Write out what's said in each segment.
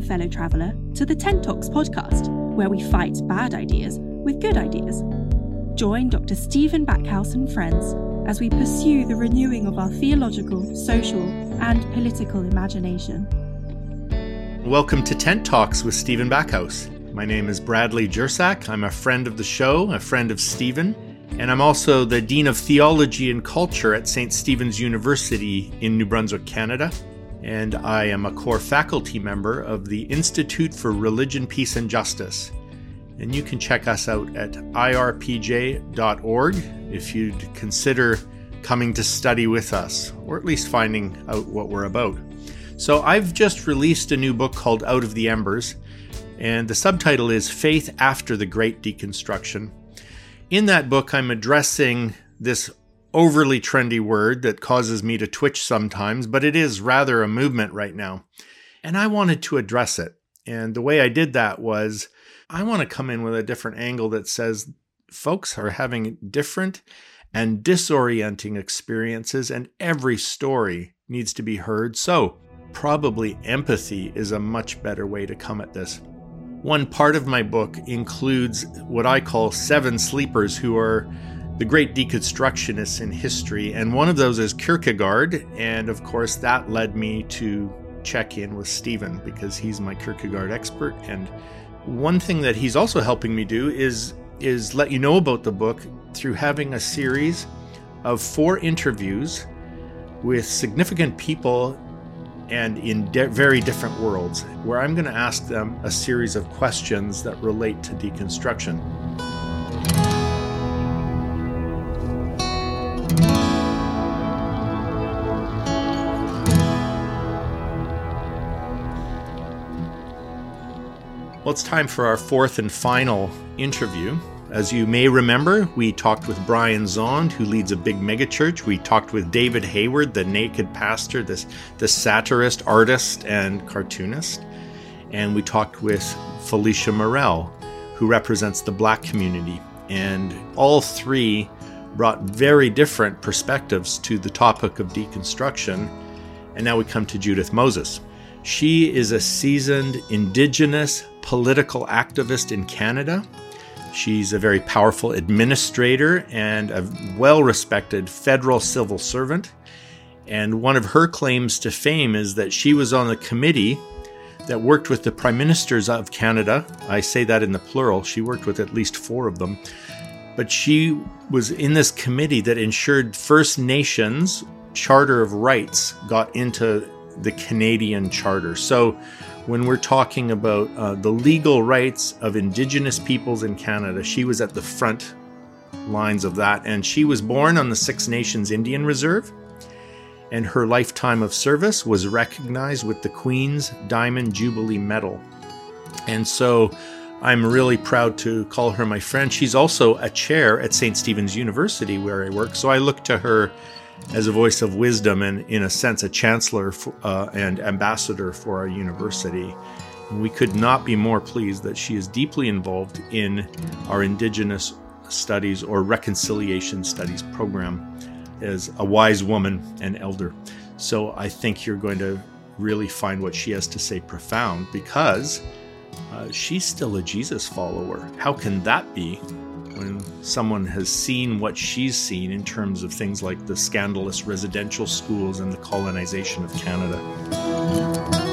fellow traveller, to the Tent Talks podcast, where we fight bad ideas with good ideas. Join Dr. Stephen Backhouse and friends as we pursue the renewing of our theological, social, and political imagination. Welcome to Tent Talks with Stephen Backhouse. My name is Bradley Jersak. I'm a friend of the show, a friend of Stephen, and I'm also the Dean of Theology and Culture at St. Stephen's University in New Brunswick, Canada and I am a core faculty member of the Institute for Religion, Peace, and Justice. And you can check us out at irpj.org if you'd consider coming to study with us, or at least finding out what we're about. So, I've just released a new book called Out of the Embers, and the subtitle is Faith After the Great Deconstruction. In that book, I'm addressing this overly trendy word that causes me to twitch sometimes, but it is rather a movement right now. And I wanted to address it. And the way I did that was I want to come in with a different angle that says folks are having different and disorienting experiences, and every story needs to be heard. So, probably empathy is a much better way to come at this. One part of my book includes what I call seven sleepers who are the great deconstructionists in history, and one of those is Kierkegaard. And of course, that led me to check in with Stephen because he's my Kierkegaard expert. And one thing that he's also helping me do is is let you know about the book through having a series of four interviews with significant people and in de- very different worlds, where I'm going to ask them a series of questions that relate to deconstruction. Well, it's time for our fourth and final interview. As you may remember, we talked with Brian Zahnd, who leads a big megachurch. We talked with David Hayward, the naked pastor, this the satirist, artist, and cartoonist. And we talked with Felicia Murrell, who represents the black community. And all three brought very different perspectives to the topic of deconstruction. And now we come to Judith Moses. She is a seasoned Indigenous political activist in Canada. She's a very powerful administrator and a well respected federal civil servant. And one of her claims to fame is that she was on the committee that worked with the prime ministers of Canada. I say that in the plural, she worked with at least four of them. But she was in this committee that ensured First Nations Charter of Rights got into the Canadian Charter. So when we're talking about uh, the legal rights of Indigenous peoples in Canada. She was at the front lines of that, and she was born on the Six Nations Indian Reserve. And her lifetime of service was recognized with the Queen's Diamond Jubilee Medal. And so I'm really proud to call her my friend. She's also a chair at St. Stephen's University, where I work. So I look to her as a voice of wisdom and, in a sense, a chancellor for, uh, and ambassador for our university. We could not be more pleased that she is deeply involved in our Indigenous Studies or Reconciliation Studies program as a wise woman and elder. So I think you're going to really find what she has to say profound because uh, she's still a Jesus follower. How can that be when someone has seen what she's seen in terms of things like the scandalous residential schools and the colonization of Canada.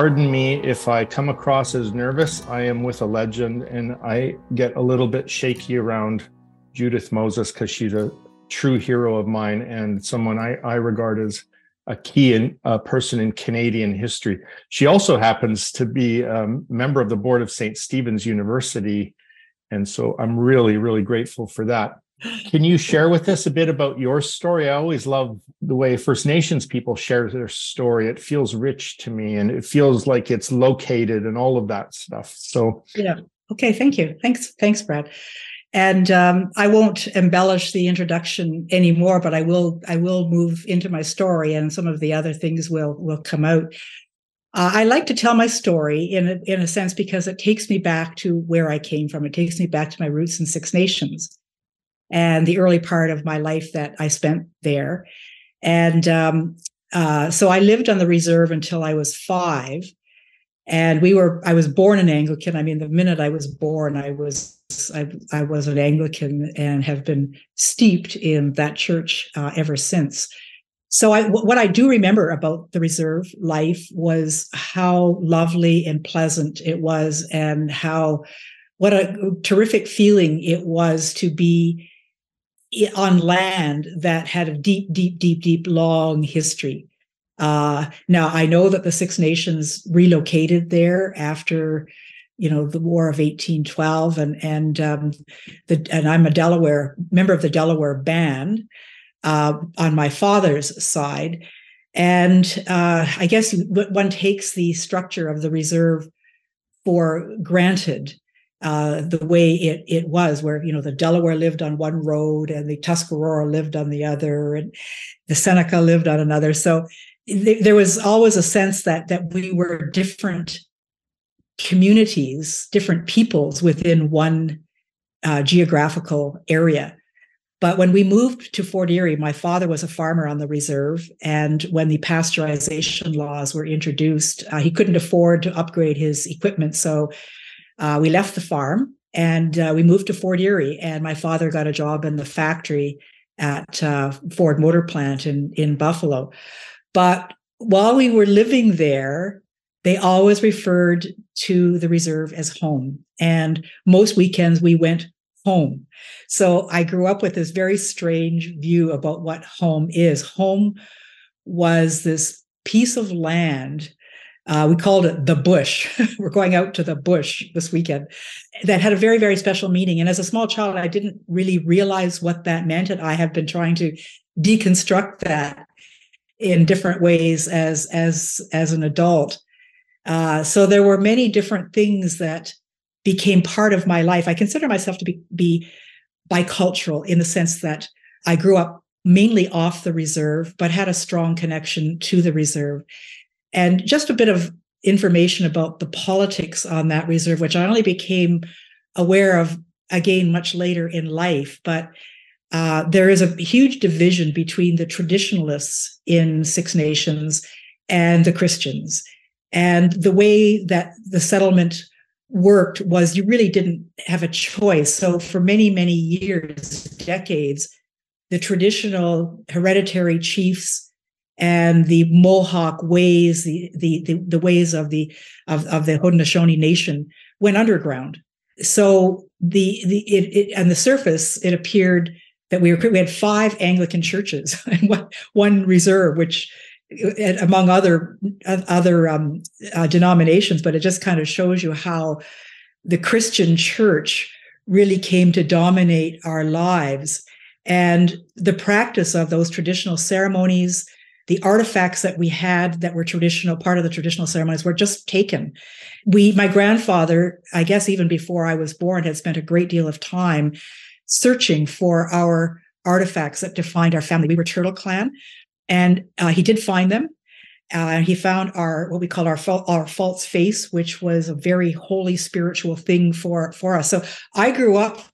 Pardon me if I come across as nervous. I am with a legend and I get a little bit shaky around Judith Moses because she's a true hero of mine and someone I, I regard as a key in, a person in Canadian history. She also happens to be a member of the board of St. Stephen's University. And so I'm really, really grateful for that. Can you share with us a bit about your story? I always love the way First Nations people share their story. It feels rich to me and it feels like it's located and all of that stuff. So, yeah. Okay. Thank you. Thanks. Thanks, Brad. And um, I won't embellish the introduction anymore, but I will. I will move into my story, and some of the other things will will come out. Uh, I like to tell my story in a, in a sense because it takes me back to where I came from. It takes me back to my roots in Six Nations and the early part of my life that I spent there. And um, uh, so I lived on the reserve until I was five. And we were, I was born an Anglican. I mean, the minute I was born, I was, I, I was an Anglican and have been steeped in that church uh, ever since. So I, what I do remember about the reserve life was how lovely and pleasant it was and how, what a terrific feeling it was to be on land that had a deep, deep, deep, deep, long history. Uh, now I know that the Six Nations relocated there after, you know, the War of 1812, and and um, the and I'm a Delaware member of the Delaware band uh, on my father's side, and uh, I guess one takes the structure of the reserve for granted uh, the way it it was, where you know the Delaware lived on one road and the Tuscarora lived on the other, and the Seneca lived on another. So th- there was always a sense that that we were different communities, different peoples within one uh, geographical area. But when we moved to Fort Erie, my father was a farmer on the reserve. And when the pasteurization laws were introduced, uh, he couldn't afford to upgrade his equipment. So uh, we left the farm and uh, we moved to Fort Erie. And my father got a job in the factory at uh, Ford Motor Plant in in Buffalo. But while we were living there, they always referred to the reserve as home. And most weekends we went home. So I grew up with this very strange view about what home is. Home was this piece of land uh, we called it the bush. We're going out to the bush this weekend. That had a very, very special meaning. And as a small child, I didn't really realize what that meant. And I have been trying to deconstruct that in different ways as as as an adult. Uh, so there were many different things that became part of my life. I consider myself to be be bicultural in the sense that I grew up mainly off the reserve, but had a strong connection to the reserve. And just a bit of information about the politics on that reserve, which I only became aware of again much later in life. But uh, there is a huge division between the traditionalists in Six Nations and the Christians. And the way that the settlement worked was you really didn't have a choice. So for many, many years, decades, the traditional hereditary chiefs and the Mohawk ways, the the the, the ways of the of, of the Haudenosaunee Nation went underground. So the the it, it on the surface it appeared that we were we had five Anglican churches and one, reserve, which among other other um, uh, denominations, but it just kind of shows you how the Christian church really came to dominate our lives and the practice of those traditional ceremonies the artifacts that we had that were traditional, part of the traditional ceremonies, were just taken. We, my grandfather, I guess even before I was born, had spent a great deal of time searching for our artifacts that defined our family. We were Turtle Clan, and uh, he did find them. Uh, he found our what we call our our false face, which was a very holy spiritual thing for for us. So I grew up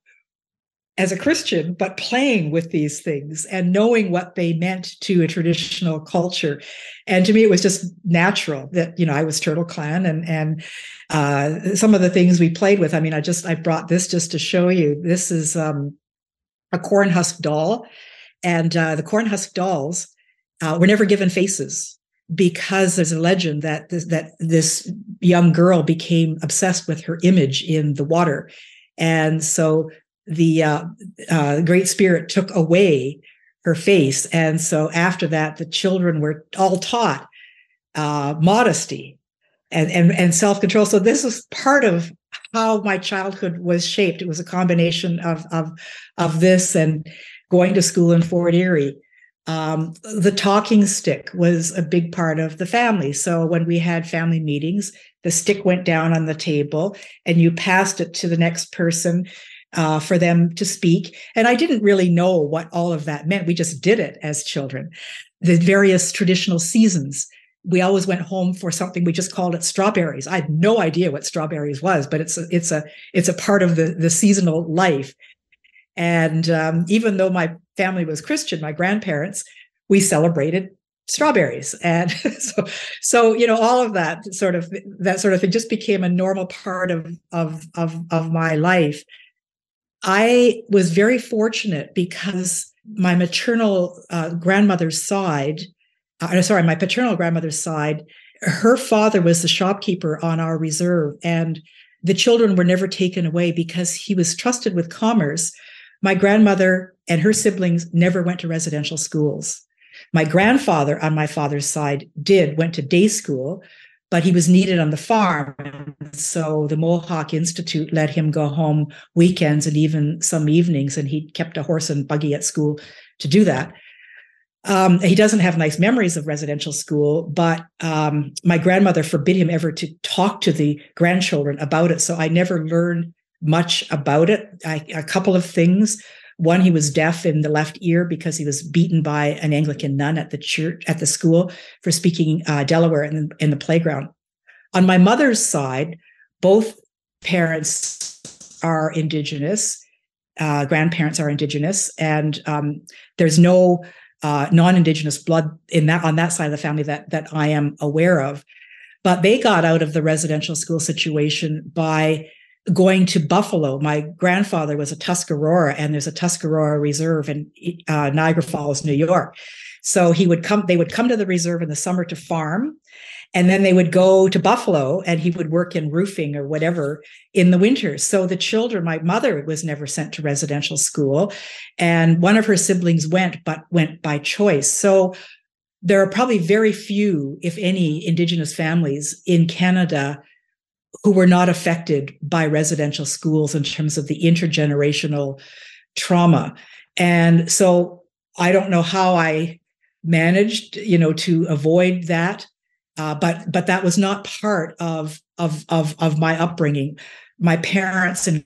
as a Christian, but playing with these things and knowing what they meant to a traditional culture. And to me, it was just natural that, you know, I was Turtle Clan and, and, uh, some of the things we played with. I mean, I just, I brought this just to show you. This is, um, a corn husk doll and, uh, the corn husk dolls, uh, were never given faces because there's a legend that this, that this young girl became obsessed with her image in the water. And so the uh, uh, Great Spirit took away her face. And so after that, the children were all taught uh, modesty and, and, and self control. So this was part of how my childhood was shaped. It was a combination of, of, of this and going to school in Fort Erie. Um, the talking stick was a big part of the family. So when we had family meetings, the stick went down on the table and you passed it to the next person uh, for them to speak. And I didn't really know what all of that meant. We just did it as children. The various traditional seasons we always went home for something we just called it strawberries. I had no idea what strawberries was, but it's a, it's a it's a part of the the seasonal life. And um, even though my family was Christian, my grandparents, we celebrated strawberries and so so you know all of that sort of that sort of thing just became a normal part of of of, of my life i was very fortunate because my maternal uh, grandmother's side uh, sorry my paternal grandmother's side her father was the shopkeeper on our reserve and the children were never taken away because he was trusted with commerce my grandmother and her siblings never went to residential schools. My grandfather on my father's side did, went to day school, but he was needed on the farm. So the Mohawk Institute let him go home weekends and even some evenings, and he kept a horse and buggy at school to do that. Um, he doesn't have nice memories of residential school, but um, my grandmother forbid him ever to talk to the grandchildren about it. So I never learned much about it. I, a couple of things. One, he was deaf in the left ear because he was beaten by an Anglican nun at the church at the school for speaking uh, Delaware in, in the playground. On my mother's side, both parents are Indigenous, uh, grandparents are Indigenous, and um, there's no uh, non-Indigenous blood in that on that side of the family that that I am aware of. But they got out of the residential school situation by going to Buffalo. My grandfather was a Tuscarora, and there's a Tuscarora Reserve in uh, Niagara Falls, New York. So he would come. They would come to the reserve in the summer to farm, and then they would go to Buffalo, and he would work in roofing or whatever in the winters. So the children, my mother was never sent to residential school, and one of her siblings went, but went by choice. So there are probably very few, if any, Indigenous families in Canada who were not affected by residential schools in terms of the intergenerational trauma. And so I don't know how I managed, you know, to avoid that. Uh, but but that was not part of of of of my upbringing. My parents and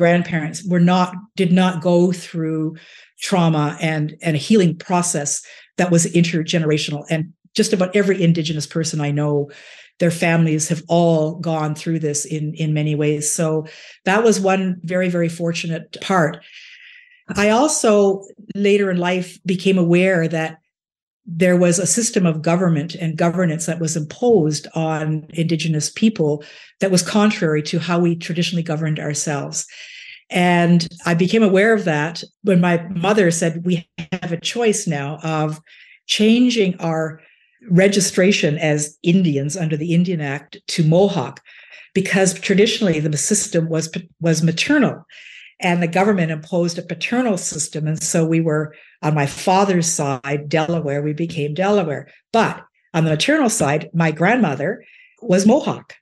grandparents were not did not go through trauma and and a healing process that was intergenerational. And just about every indigenous person I know their families have all gone through this in in many ways. So that was one very very fortunate part. I also later in life became aware that there was a system of government and governance that was imposed on indigenous people that was contrary to how we traditionally governed ourselves. And i became aware of that when my mother said we have a choice now of changing our registration as Indians under the Indian Act to Mohawk because traditionally the system was was maternal and the government imposed a paternal system. And so we were on my father's side Delaware we became Delaware. But on the maternal side my grandmother was Mohawk.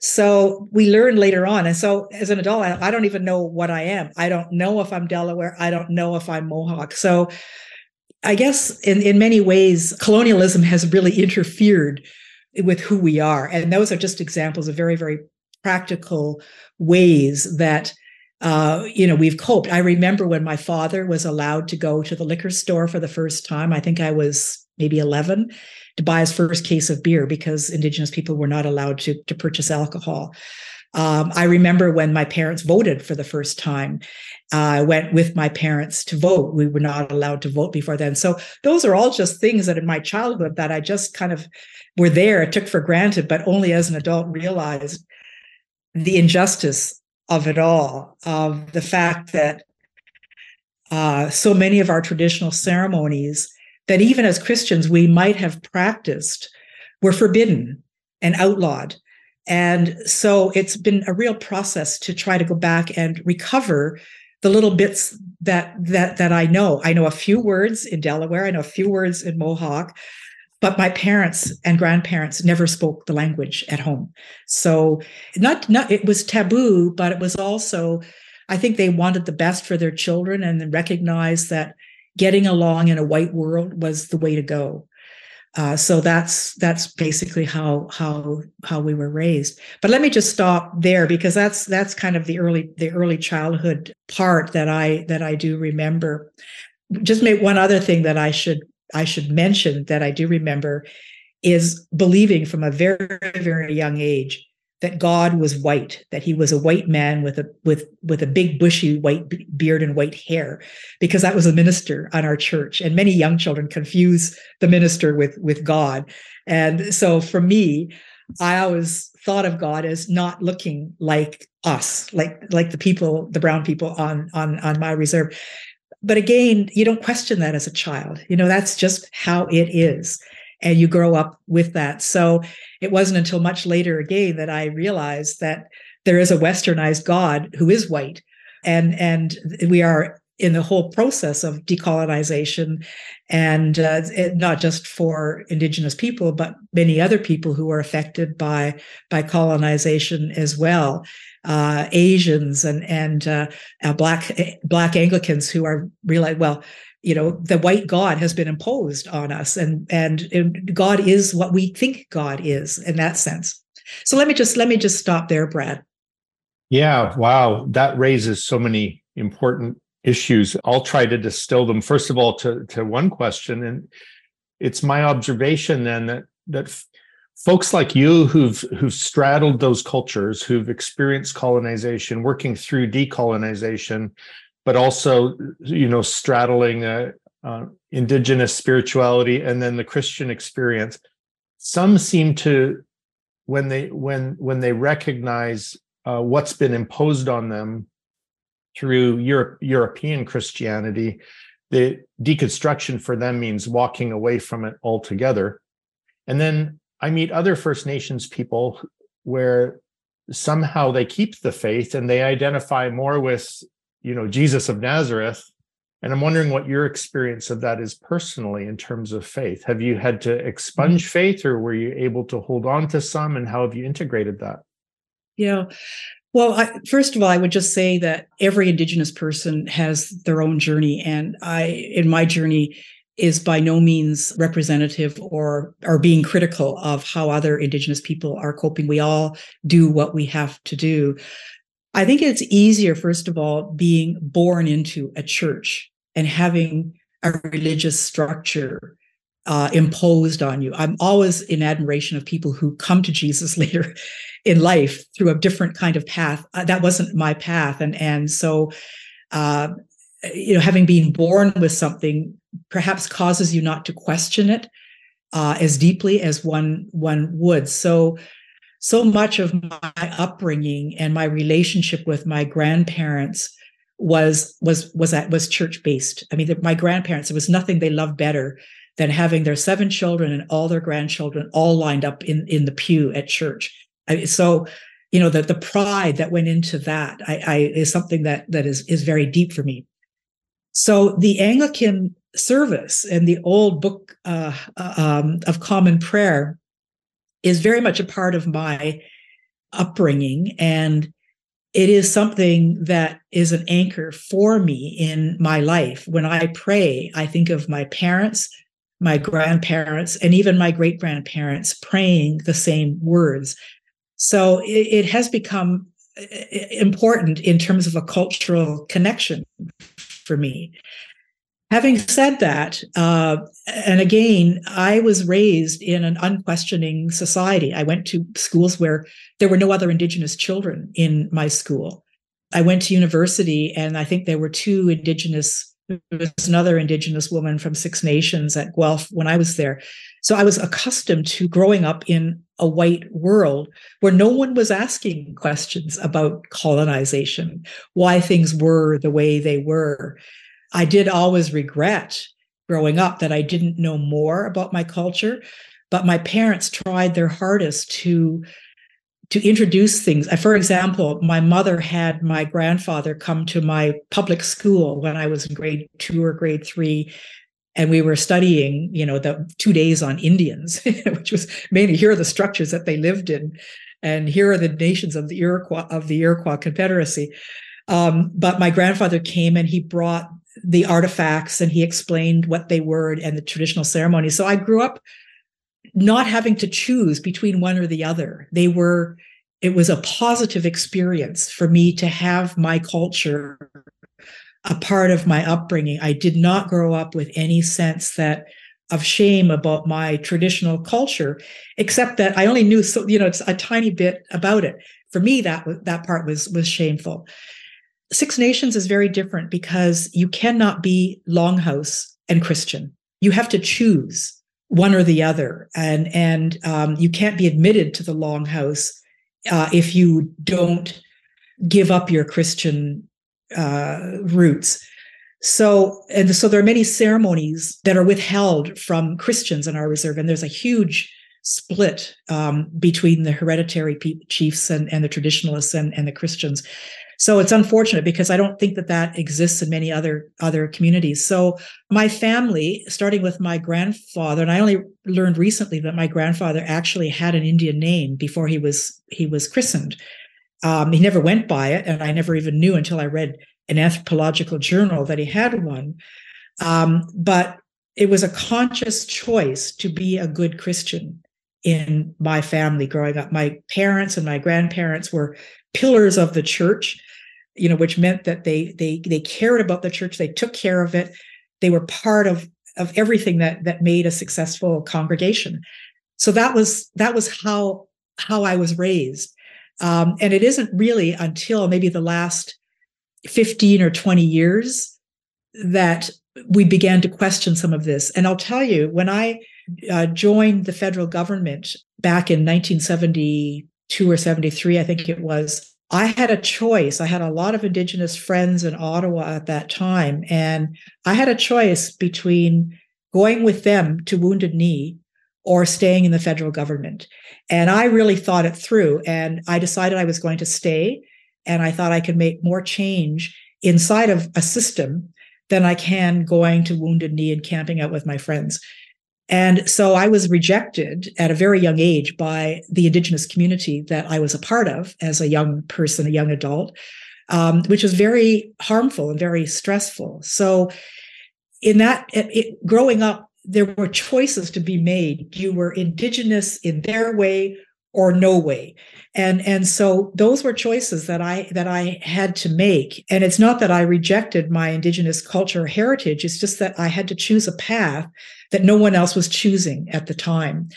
So we learned later on. And so as an adult I, I don't even know what I am. I don't know if I'm Delaware. I don't know if I'm Mohawk. So I guess in, in many ways, colonialism has really interfered with who we are. And those are just examples of very, very practical ways that uh, you know we've coped. I remember when my father was allowed to go to the liquor store for the first time. I think I was maybe 11 to buy his first case of beer because indigenous people were not allowed to, to purchase alcohol. Um, I remember when my parents voted for the first time. Uh, I went with my parents to vote. We were not allowed to vote before then. So those are all just things that in my childhood that I just kind of were there, took for granted, but only as an adult realized the injustice of it all, of the fact that uh, so many of our traditional ceremonies that even as Christians we might have practiced were forbidden and outlawed and so it's been a real process to try to go back and recover the little bits that that that I know. I know a few words in Delaware, I know a few words in Mohawk, but my parents and grandparents never spoke the language at home. So not not it was taboo, but it was also I think they wanted the best for their children and recognized that getting along in a white world was the way to go. Uh, so that's that's basically how how how we were raised. But let me just stop there because that's that's kind of the early the early childhood part that I that I do remember. Just make one other thing that I should I should mention that I do remember is believing from a very, very young age that God was white, that he was a white man with a with with a big bushy white beard and white hair, because that was a minister on our church. And many young children confuse the minister with with God. And so for me, I always thought of God as not looking like us, like like the people, the brown people on on on my reserve. But again, you don't question that as a child. You know, that's just how it is and you grow up with that. So it wasn't until much later again that I realized that there is a westernized God who is white. And and we are in the whole process of decolonization and uh, it, not just for indigenous people but many other people who are affected by by colonization as well uh, asians and and uh, uh black black anglicans who are realize well you know the white god has been imposed on us and, and and god is what we think god is in that sense. So let me just let me just stop there brad. Yeah wow. That raises so many important issues. I'll try to distill them first of all to to one question. And it's my observation then that that f- folks like you who've who've straddled those cultures who've experienced colonization working through decolonization but also you know straddling uh, uh, indigenous spirituality and then the christian experience. Some seem to when they when when they recognize uh, what's been imposed on them through Europe, european christianity the deconstruction for them means walking away from it altogether. And then i meet other first nations people where somehow they keep the faith and they identify more with you know jesus of nazareth. And i'm wondering what your experience of that is personally in terms of faith. Have you had to expunge mm-hmm. faith or were you able to hold on to some and how have you integrated that? Yeah. Well I, first of all i would just say that every indigenous person has their own journey and i in my journey is by no means representative or or being critical of how other indigenous people are coping. We all do what we have to do I think it's easier, first of all, being born into a church and having a religious structure uh, imposed on you. I'm always in admiration of people who come to Jesus later in life through a different kind of path. Uh, that wasn't my path, and and so, uh, you know, having been born with something perhaps causes you not to question it uh, as deeply as one one would. So so much of my upbringing and my relationship with my grandparents was was was that was church based. I mean, the, my grandparents, there was nothing they loved better than having their seven children and all their grandchildren all lined up in in the pew at church. I, so, you know, the the pride that went into that I, I is something that that is is very deep for me. So the Anglican service and the old book uh, um, of Common Prayer is very much a part of my upbringing and it is something that is an anchor for me in my life. When i pray i think of my parents my grandparents and even my great grandparents praying the same words. So it, it has become uh, important in terms of a cultural connection for me Having said that, uh, and again, I was raised in an unquestioning society. I went to schools where there were no other Indigenous children in my school. I went to university, and I think there were two Indigenous. There was another Indigenous woman from Six Nations at Guelph when I was there. So I was accustomed to growing up in a white world where no one was asking questions about colonization, why things were the way they were. I did always regret growing up that I didn't know more about my culture, but my parents tried their hardest to to introduce things. For example, my mother had my grandfather come to my public school when I was in grade 2 or grade 3 and we were studying, you know, the 2 days on Indians, which was mainly here are the structures that they lived in and here are the nations of the Iroquois of the Iroquois Confederacy. Um, but my grandfather came and he brought the artifacts and he explained what they were and the traditional ceremonies. So I grew up not having to choose between one or the other. They were, it was a positive experience for me to have my culture a part of my upbringing. I did not grow up with any sense that of shame about my traditional culture, except that I only knew so you know it's a tiny bit about it. For me, that that part was was shameful. Six Nations is very different because you cannot be Longhouse and Christian. You have to choose one or the other, and and um, you can't be admitted to the Longhouse uh, if you don't give up your Christian uh, roots. So, and so there are many ceremonies that are withheld from Christians in our reserve, and there's a huge split um, between the hereditary chiefs and, and the traditionalists and, and the Christians. So it's unfortunate because I don't think that that exists in many other other communities. So my family, starting with my grandfather, and I only learned recently that my grandfather actually had an Indian name before he was he was christened. Um, he never went by it, and I never even knew until I read an anthropological journal that he had one. Um, but it was a conscious choice to be a good Christian in my family growing up. My parents and my grandparents were pillars of the church, you know, which meant that they they they cared about the church, they took care of it, they were part of of everything that that made a successful congregation. So that was that was how how I was raised. Um, and it isn't really until maybe the last 15 or 20 years that we began to question some of this. And I'll tell you, when I uh, joined the federal government back in 1972 or 73, I think it was, I had a choice. I had a lot of Indigenous friends in Ottawa at that time. And I had a choice between going with them to Wounded Knee or staying in the federal government. And I really thought it through. And I decided I was going to stay and I thought I could make more change inside of a system than I can going to Wounded Knee and camping out with my friends. And so I was rejected at a very young age by the Indigenous community that I was a part of as a young person, a young adult, um, which was very harmful and very stressful. So, in that, it, it, growing up, there were choices to be made. You were Indigenous in their way or no way and and so those were choices that i that i had to make and it's not that i rejected my indigenous culture heritage it's just that i had to choose a path that no one else was choosing at the time.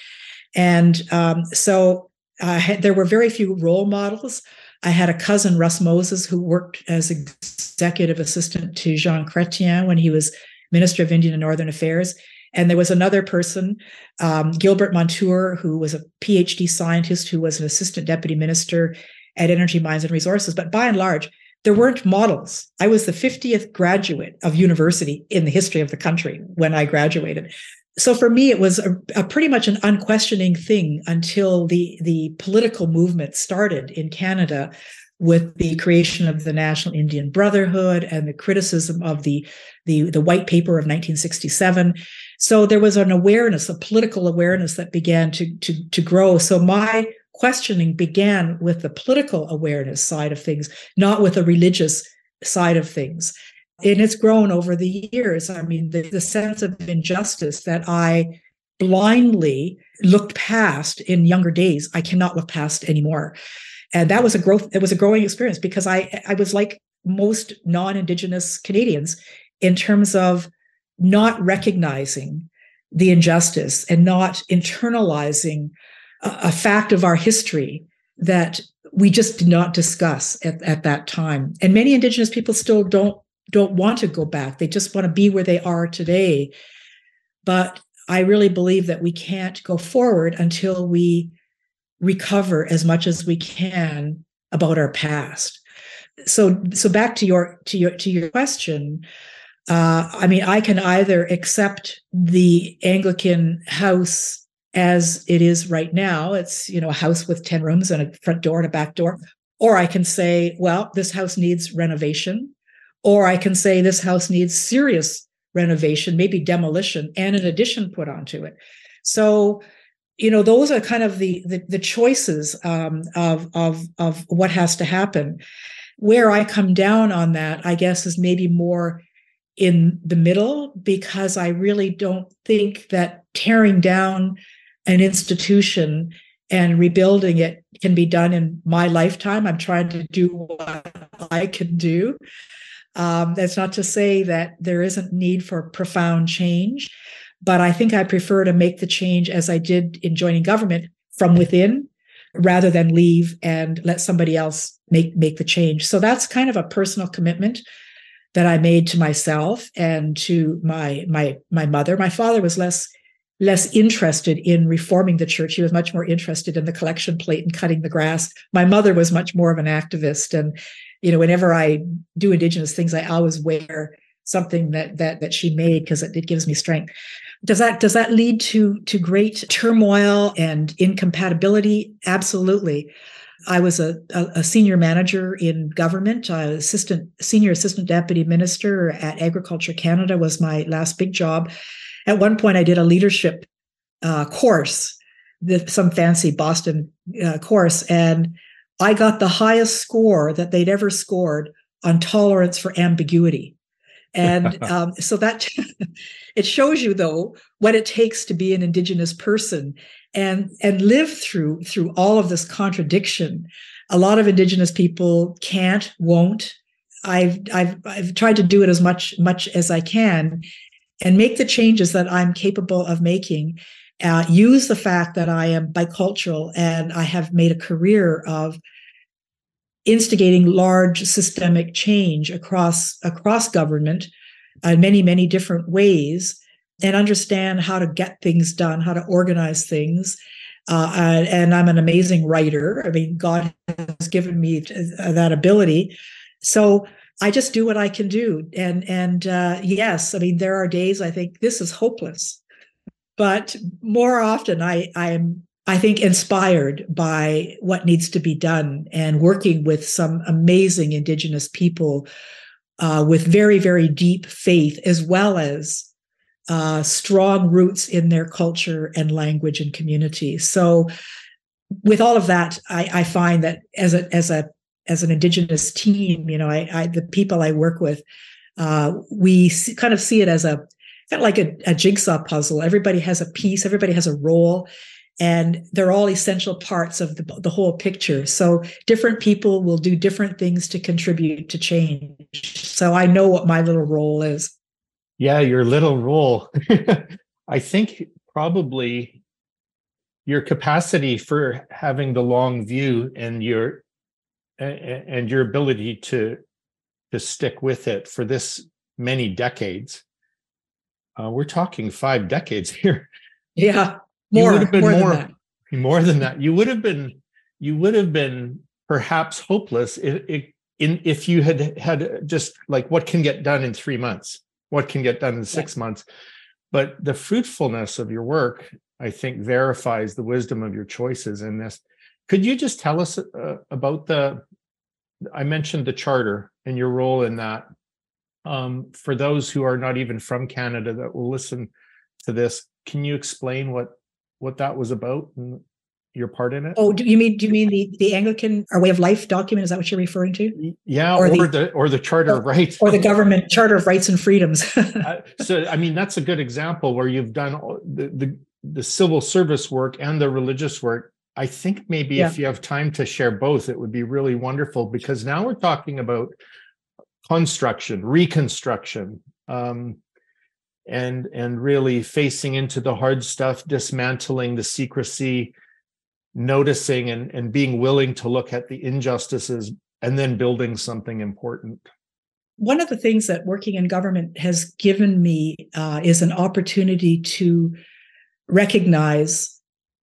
And um, so there were very few role models. I had a cousin russ moses who worked as executive assistant to jean chrétien when he was minister of indian and northern affairs. And there was another person, um, Gilbert Monture, who was a PhD scientist who was an assistant deputy minister at Energy Mines and Resources. But by and large, there weren't models. I was the 50th graduate of university in the history of the country when I graduated. So for me, it was a, a pretty much an unquestioning thing until the, the political movement started in Canada with the creation of the National Indian Brotherhood and the criticism of the, the, the white paper of 1967. So there was an awareness, a political awareness that began to, to, to grow. So my questioning began with the political awareness side of things, not with the religious side of things. And it's grown over the years. I mean, the, the sense of injustice that I blindly looked past in younger days, I cannot look past anymore and that was a growth it was a growing experience because i i was like most non-indigenous canadians in terms of not recognizing the injustice and not internalizing a, fact of our history that we just did not discuss at, at that time. And many indigenous people still don't don't want to go back. They just want to be where they are today. But i really believe that we can't go forward until we recover as much as we can about our past. So so back to your to your to your question uh, i mean i can either accept the anglican house as it is right now it's you know a house with 10 rooms and a front door and a back door. Or i can say well this house needs renovation. Or i can say this house needs serious renovation maybe demolition and an addition put onto it. So you know those are kind of the the, the choices um, of of of what has to happen. Where i come down on that i guess is maybe more in the middle because i really don't think that tearing down an institution and rebuilding it can be done in my lifetime i'm trying to do what i can do um, that's not to say that there isn't need for profound change But I think I prefer to make the change as I did in joining government from within rather than leave and let somebody else make make the change. So that's kind of a personal commitment that I made to myself and to my my my mother. My father was less less interested in reforming the church. He was much more interested in the collection plate and cutting the grass. My mother was much more of an activist. And, you know, whenever I do Indigenous things, I always wear something that that that she made because it, it gives me strength. Does that does that lead to to great turmoil and incompatibility? Absolutely. I was a, a, senior manager in government. I was assistant senior assistant deputy minister at Agriculture Canada was my last big job. At one point, I did a leadership uh, course, the, some fancy Boston uh, course, and I got the highest score that they'd ever scored on tolerance for ambiguity. And um, so that it shows you though what it takes to be an indigenous person and and live through through all of this contradiction. A lot of indigenous people can't, won't. I've I've I've tried to do it as much much as I can, and make the changes that I'm capable of making. Uh, use the fact that I am bicultural and I have made a career of instigating large systemic change across across government in uh, many many different ways and understand how to get things done how to organize things uh, and i'm an amazing writer i mean god has given me that ability so i just do what i can do and and uh, yes i mean there are days i think this is hopeless but more often i i am I think, inspired by what needs to be done and working with some amazing Indigenous people uh, with very, very deep faith, as well as uh, strong roots in their culture and language and community. So, with all of that, I, I find that as a as a as an Indigenous team, you know, I, I the people I work with, uh, we see, kind of see it as a kind of like a, a jigsaw puzzle. Everybody has a piece, everybody has a role, and they're all essential parts of the, the whole picture. So different people will do different things to contribute to change. So i know what my little role is. Yeah your little role. I think probably your capacity for having the long view and your and your ability to to stick with it for this many decades uh, we're talking five decades here yeah more, you would have been more, more, than that. more than that. You would have been, you would have been perhaps hopeless if, if, in, if you had had just like what can get done in three months, what can get done in six yeah. months. But the fruitfulness of your work, I think, verifies the wisdom of your choices in this. Could you just tell us uh, about the? I mentioned the charter and your role in that. Um, for those who are not even from Canada that will listen to this, can you explain what what that was about and your part in it? Oh, do you mean do you mean the the Anglican our way of life document? Is that what you're referring to? Yeah, or, or the, the, or the Charter of Rights, or the government Charter of Rights and Freedoms. uh, so, I mean, that's a good example where you've done the the, the civil service work and the religious work. I think maybe yeah. if you have time to share both, it would be really wonderful because now we're talking about construction, reconstruction. Um, and and really facing into the hard stuff dismantling the secrecy noticing and, and being willing to look at the injustices and then building something important one of the things that working in government has given me uh, is an opportunity to recognize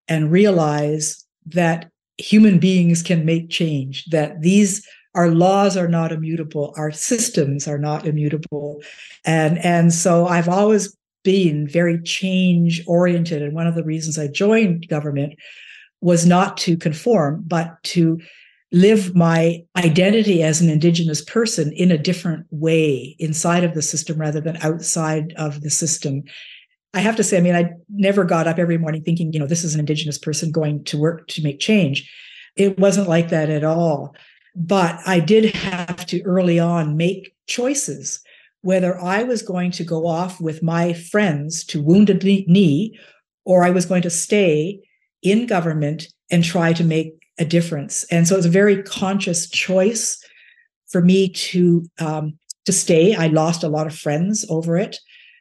and realize that human beings can make change that these our laws are not immutable our systems are not immutable. And and so i've always been very change oriented and one of the reasons i joined government was not to conform but to live my identity as an indigenous person in a different way inside of the system rather than outside of the system i have to say i mean i never got up every morning thinking you know this is an indigenous person going to work to make change it wasn't like that at all but I did have to early on make choices whether I was going to go off with my friends to Wounded Knee or I was going to stay in government and try to make a difference. And so it's a very conscious choice for me to um, to stay. I lost a lot of friends over it.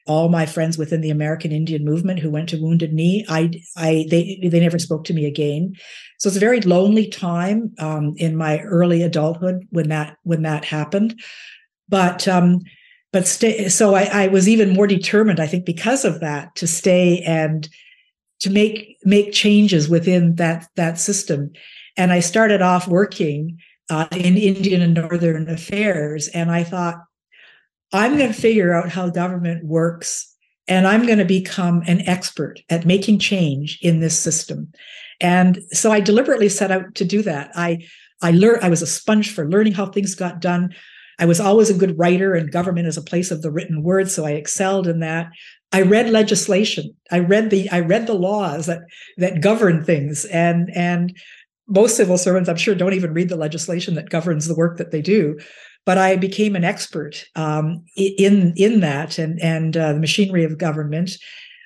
All my friends within the American Indian movement who went to Wounded Knee, I, I, they, they never spoke to me again. So it's a very lonely time um, in my early adulthood when that when that happened. But um, but stay. So I, I was even more determined, I think, because of that, to stay and to make make changes within that that system. And I started off working uh, in Indian and Northern affairs, and I thought I'm going to figure out how government works and I'm going to become an expert at making change in this system. And so I deliberately set out to do that. I I learned I was a sponge for learning how things got done. I was always a good writer and government is a place of the written word, so I excelled in that. I read legislation. I read the I read the laws that that govern things and and most civil servants I'm sure don't even read the legislation that governs the work that they do but I became an expert um, in in that and and uh, the machinery of government,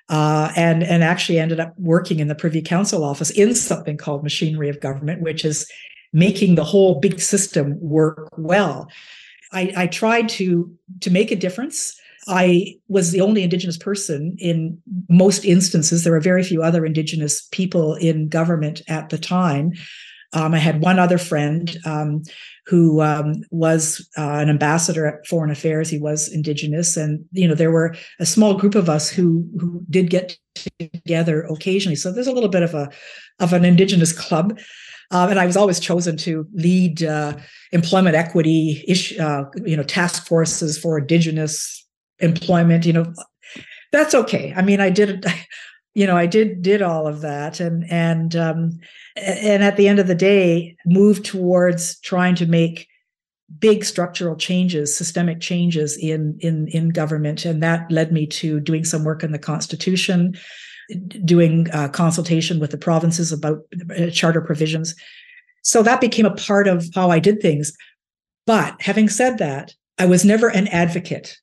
uh, and and actually ended up working in the Privy Council office in something called machinery of government, which is making the whole big system work well. I, I tried to to make a difference. I was the only Indigenous person in most instances. There were very few other Indigenous people in government at the time. Um, I had one other friend um, who um, was uh, an ambassador at Foreign Affairs. He was Indigenous, and you know there were a small group of us who who did get together occasionally. So there's a little bit of a of an Indigenous club. Um, and I was always chosen to lead uh, employment equity, issue, uh, you know, task forces for Indigenous employment. You know, that's okay. I mean, I did, you know, I did did all of that, and and um, and at the end of the day move towards trying to make big structural changes systemic changes in in in government. And that led me to doing some work in the constitution doing consultation with the provinces about uh, charter provisions. So that became a part of how i did things. But having said that i was never an advocate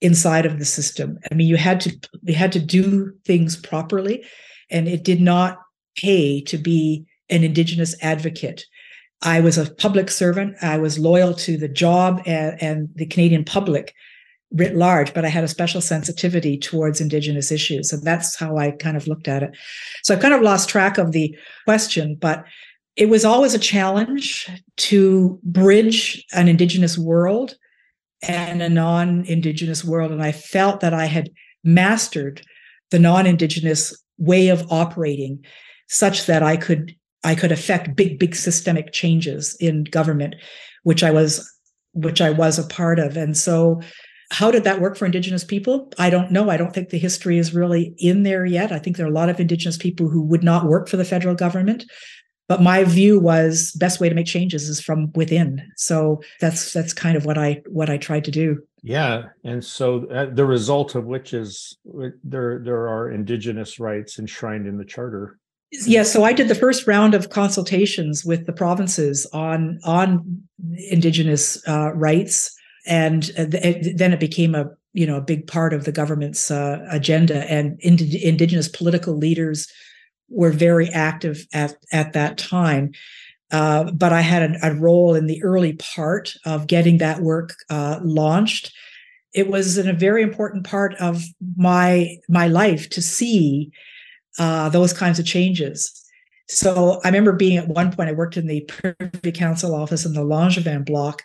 inside of the system. I mean you had to you had to do things properly and it did not pay to be an Indigenous advocate. I was a public servant. I was loyal to the job and, and, the Canadian public writ large, but I had a special sensitivity towards Indigenous issues. And that's how I kind of looked at it. So I kind of lost track of the question, but it was always a challenge to bridge an Indigenous world and a non Indigenous world. And I felt that I had mastered the non Indigenous way of operating such that I could I could affect big, big systemic changes in government, which I was which I was a part of. And so how did that work for indigenous people? I don't know. I don't think the history is really in there yet. I think there are a lot of indigenous people who would not work for the federal government. But my view was best way to make changes is from within. So that's that's kind of what i what i tried to do. Yeah. And so uh, the result of which is uh, there there are indigenous rights enshrined in the charter yeah, so I did the first round of consultations with the provinces on on indigenous uh, rights, and uh, th- then it became a you know a big part of the government's uh, agenda. And ind- indigenous political leaders were very active at at that time. Uh, but I had a, a, role in the early part of getting that work uh, launched. It was a very important part of my my life to see uh, those kinds of changes. So I remember being at one point, I worked in the Privy Council office in the Langevin block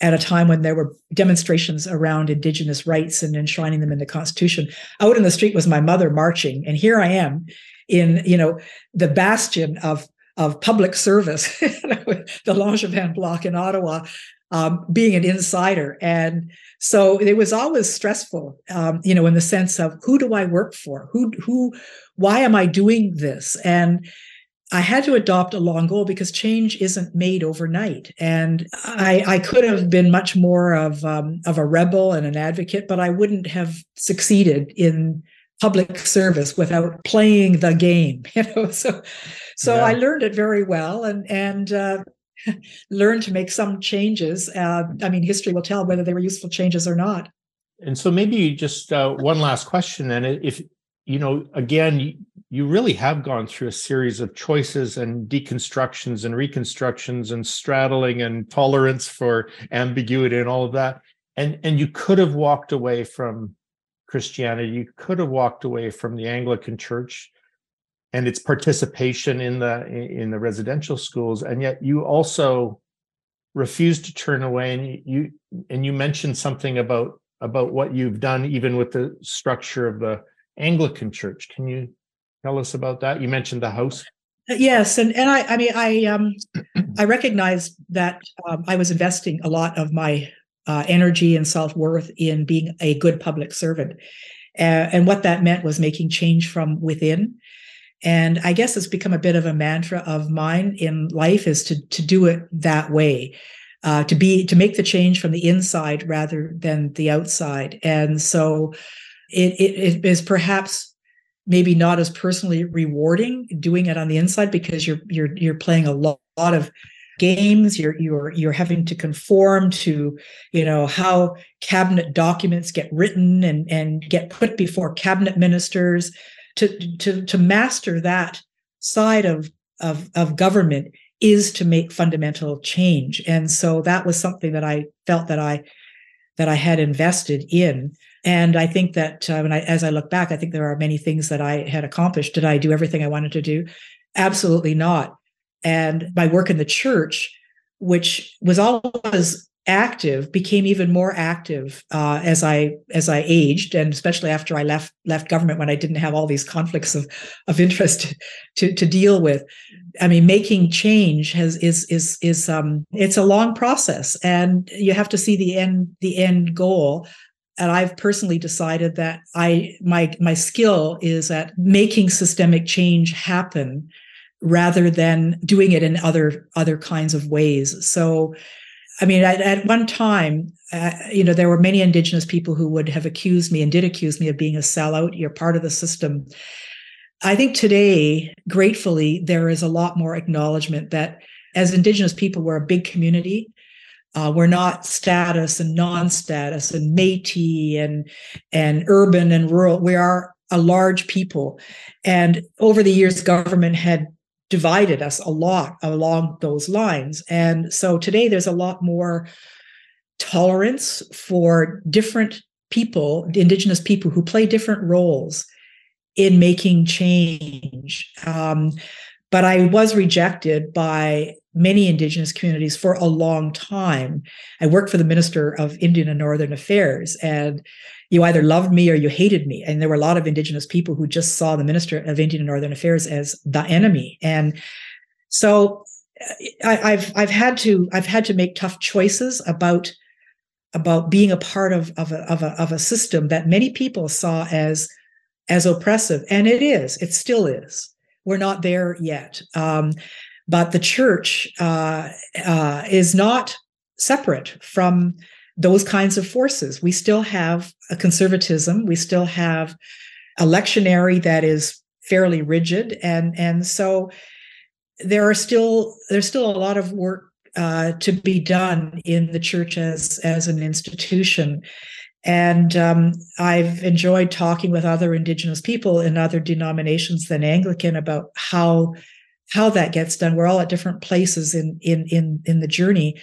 at a time when there were demonstrations around Indigenous rights and enshrining them in the Constitution. Out in the street was my mother marching, and here I am in you know the bastion of of public service, the Langevin block in Ottawa, um, being an insider. And so it was always stressful, um, you know, in the sense of who do I work for? Who, who, why am I doing this? And I had to adopt a long goal because change isn't made overnight. And I, I could have been much more of, um, of a rebel and an advocate, but I wouldn't have succeeded in public service without playing the game you know so so yeah. i learned it very well and and uh, learned to make some changes. Uh, i mean history will tell whether they were useful changes or not. And so maybe just uh, one last question then. If you know again you really have gone through a series of choices and deconstructions and reconstructions and straddling and tolerance for ambiguity and all of that. And and you could have walked away from Christianity, you could have walked away from the Anglican Church and its participation in the in the residential schools, and yet you also refused to turn away. And you and you mentioned something about about what you've done, even with the structure of the Anglican Church. Can you tell us about that? You mentioned the house. Yes, and and I I mean I um I recognize that um, I was investing a lot of my uh, energy and self worth in being a good public servant, uh, and what that meant was making change from within. And I guess it's become a bit of a mantra of mine in life is to to do it that way, uh, to be to make the change from the inside rather than the outside. And so, it, it, it is perhaps maybe not as personally rewarding doing it on the inside because you're you're you're playing a lot, lot of games you're you're you're having to conform to you know how cabinet documents get written and and get put before cabinet ministers to to to master that side of of of government is to make fundamental change and so that was something that i felt that i that i had invested in and I think that uh, when I, as I look back, I think there are many things that I had accomplished. Did I do everything I wanted to do? Absolutely not. And my work in the church, which was always active, became even more active uh, as I as I aged, and especially after I left left government when I didn't have all these conflicts of of interest to to deal with. I mean, making change has is is is um it's a long process, and you have to see the end the end goal and I've personally decided that I my my skill is at making systemic change happen rather than doing it in other other kinds of ways. So, I mean, at, at one time, uh, you know, there were many Indigenous people who would have accused me and did accuse me of being a sellout. You're part of the system. I think today, gratefully, there is a lot more acknowledgement that as Indigenous people, we're a big community uh, we're not status and non-status and Métis and and urban and rural. We are a large people, and over the years, government had divided us a lot along those lines. And so today, there's a lot more tolerance for different people, Indigenous people who play different roles in making change. Um, but I was rejected by many indigenous communities for a long time. I worked for the Minister of Indian and Northern Affairs, and you either loved me or you hated me. And there were a lot of indigenous people who just saw the Minister of Indian and Northern Affairs as the enemy. And so I, have I've had to I've had to make tough choices about about being a part of of a, of a, of a system that many people saw as as oppressive, and it is. It still is. We're not there yet. Um, but the church uh, uh, is not separate from those kinds of forces. We still have a conservatism. We still have a lectionary that is fairly rigid, and and so there are still there's still a lot of work uh, to be done in the church as as an institution. And um, I've enjoyed talking with other Indigenous people in other denominations than Anglican about how how that gets done. We're all at different places in in in in the journey.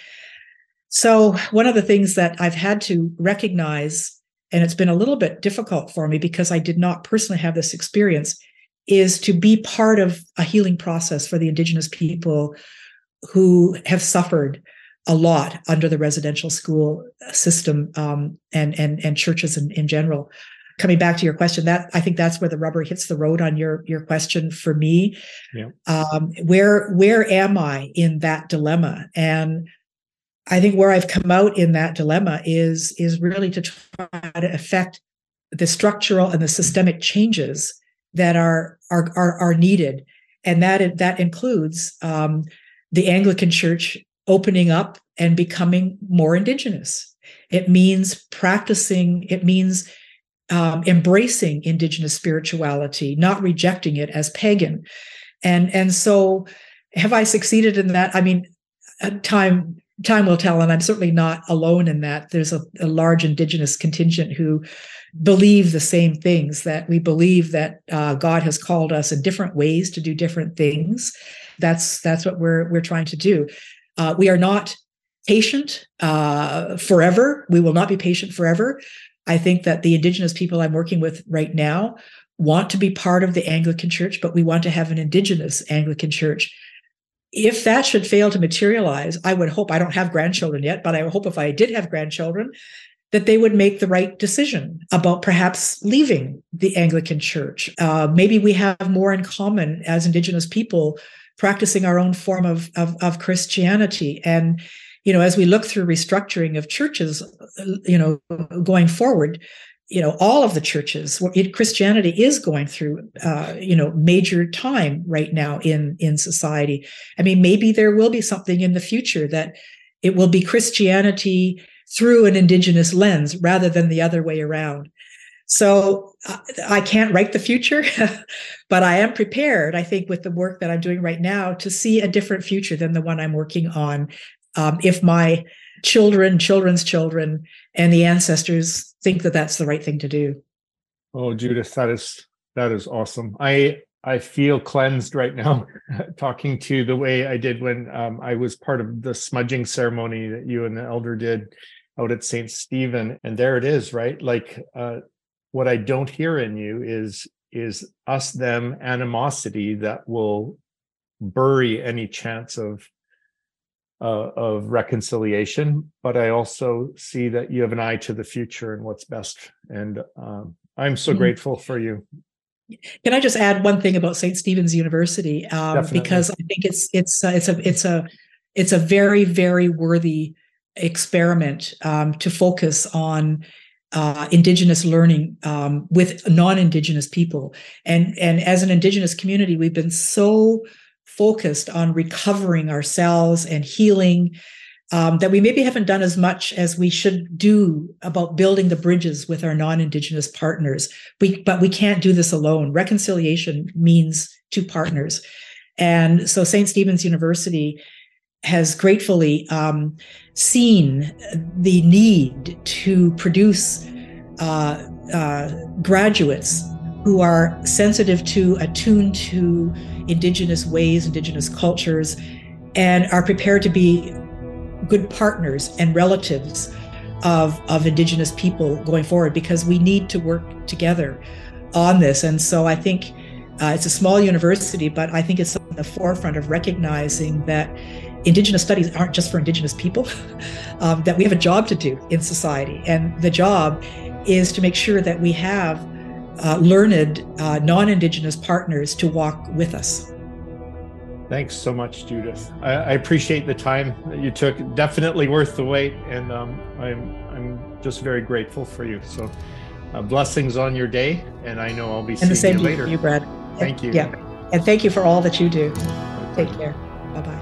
So one of the things that I've had to recognize, and it's been a little bit difficult for me because I did not personally have this experience, is to be part of a healing process for the Indigenous people who have suffered a lot under the residential school system um, and and and churches in, in general. Coming back to your question that i think that's where the rubber hits the road on your your question for me. Yeah. um, where where am i in that dilemma? And i think where i've come out in that dilemma is is really to try to affect the structural and the systemic changes that are are are, are needed and that that includes um, the anglican church opening up and becoming more indigenous it means practicing it means um, embracing indigenous spirituality, not rejecting it as pagan. And and so have I succeeded in that? I mean, time time will tell, and I'm certainly not alone in that. There's a, a large indigenous contingent who believe the same things that we believe that uh, God has called us in different ways to do different things. That's that's what we're we're trying to do. Uh, we are not patient uh, forever. We will not be patient forever, I think that the Indigenous people I'm working with right now want to be part of the Anglican Church, but we want to have an Indigenous Anglican Church. If that should fail to materialize, I would hope, I don't have grandchildren yet, but I hope if I did have grandchildren, that they would make the right decision about perhaps leaving the Anglican Church. Uh, maybe we have more in common as Indigenous people practicing our own form of, of, of Christianity. And, you know, as we look through restructuring of churches, you know, going forward, you know, all of the churches, Christianity is going through, uh, you know, major time right now in in society. I mean, maybe there will be something in the future that it will be Christianity through an indigenous lens rather than the other way around. So I can't write the future, but I am prepared, I think, with the work that I'm doing right now to see a different future than the one I'm working on. Um, if my children, children's children, and the ancestors think that that's the right thing to do. Oh, Judith, that is that is awesome. I I feel cleansed right now talking to the way I did when um, I was part of the smudging ceremony that you and the elder did out at St. Stephen. And there it is, right? Like uh, what I don't hear in you is is us them animosity that will bury any chance of uh, of reconciliation. But I also see that you have an eye to the future and what's best. And um, I'm so mm-hmm. grateful for you. Can I just add one thing about St. Stephen's University? Um, because I think it's it's uh, it's a it's a it's a very very worthy experiment um, to focus on uh, indigenous learning um, with non-indigenous people and and as an indigenous community we've been so focused on recovering ourselves and healing um, that we maybe haven't done as much as we should do about building the bridges with our non-indigenous partners. We but we can't do this alone. Reconciliation means two partners. And so st stephen's university has gratefully um, seen the need to produce uh, uh, graduates who are sensitive to, attuned to Indigenous ways, Indigenous cultures, and are prepared to be good partners and relatives of, of Indigenous people going forward because we need to work together on this. And so I think uh, it's a small university, but I think it's on the forefront of recognizing that Indigenous studies aren't just for Indigenous people, um, that we have a job to do in society. And the job is to make sure that we have uh, learned uh, non Indigenous partners to walk with us. Thanks so much, Judith. I, I, appreciate the time that you took. Definitely worth the wait, and um, I'm I'm just very grateful for you. So, uh, blessings on your day, and I know I'll be and seeing you later. You, Brad. Thank you. Yeah, and thank you for all that you do. Take care. Bye bye.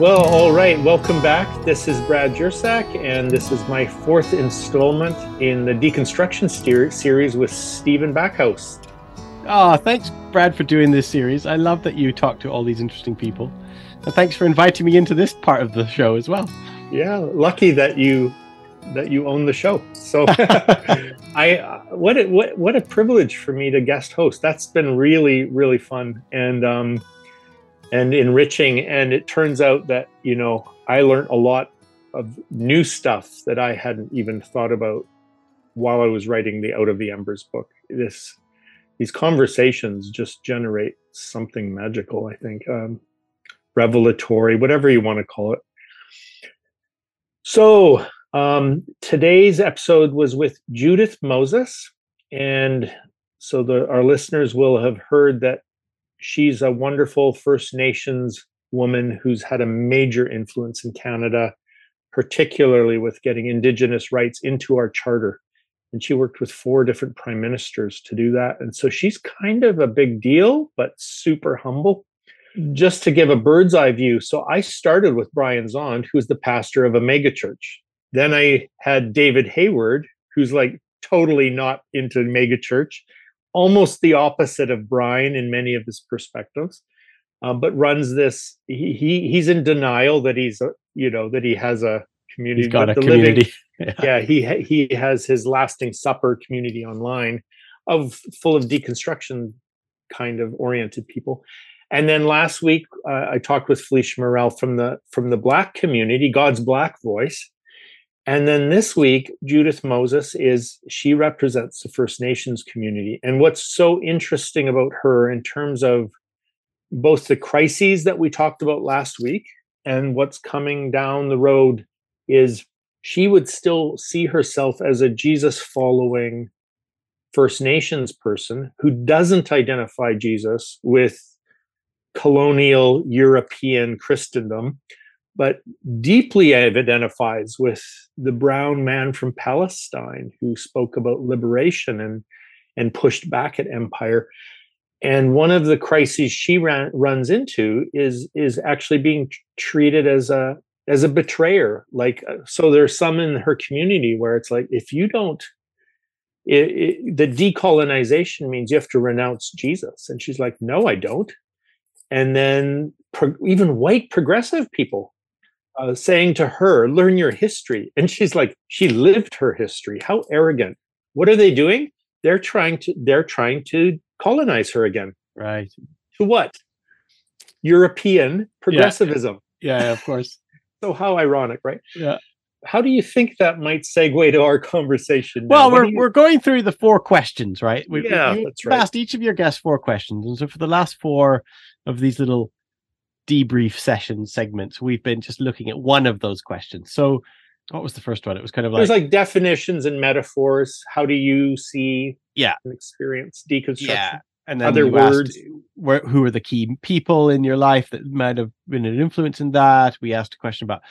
Well, all right. Welcome back. This is Brad Jersak, and this is my fourth installment in the deconstruction series with Stephen Backhouse. Ah, oh, thanks, Brad, for doing this series. I love that you talk to all these interesting people, and thanks for inviting me into this part of the show as well. Yeah, lucky that you that you own the show. So, I what a, what what a privilege for me to guest host. That's been really really fun, and um, and enriching. And it turns out that, you know, I learned a lot of new stuff that I hadn't even thought about while I was writing the Out of the Embers book. This these conversations just generate something magical, I think. Um, revelatory, whatever you want to call it. So um, today's episode was with Judith Moses. And so the, our listeners will have heard that she's a wonderful First Nations woman who's had a major influence in Canada, particularly with getting Indigenous rights into our charter. And she worked with four different prime ministers to do that. And so she's kind of a big deal, but super humble. Just to give a bird's eye view, so I started with Brian Zahnd, who's the pastor of a megachurch. Then I had David Hayward, who's like totally not into megachurch almost the opposite of Brian in many of his perspectives, um, but runs this. He, he he's in denial that he's a, you know that he has a community. He's got a the community. Living, yeah. yeah, he he has his lasting supper community online of full of deconstruction kind of oriented people. And then last week, uh, I talked with Felicia Murrell from the from the Black community, God's Black Voice. And then this week, Judith Moses is she represents the First Nations community. And what's so interesting about her in terms of both the crises that we talked about last week and what's coming down the road is she would still see herself as a Jesus following First Nations person who doesn't identify Jesus with colonial European Christendom, but deeply identifies with the brown man from Palestine who spoke about liberation and, and pushed back at empire. And one of the crises she ran, runs into is is actually being treated as a as a betrayer. Like uh, so, there's some in her community where it's like if you don't it, it, the decolonization means you have to renounce Jesus. And she's like, no, I don't. And then pro- even white progressive people uh, saying to her, learn your history. And she's like, she lived her history. How arrogant. What are they doing? They're trying to, they're trying to colonize her again. Right. To what? European progressivism. Yeah, yeah of course. so how ironic, right? Yeah how do you think that might segue to our conversation? Now? Well, we're you... we're going through the four questions, right? We, yeah, we, that's right. Asked each of your guests four questions, and so for the last four of these little debrief session segments, we've been just looking at one of those questions. So, what was the first one? It was kind of like there's like definitions and metaphors. How do you see? Yeah, experience deconstruction. Yeah. And then other words, where, who are the key people in your life that might have been an influence in that? We asked a question about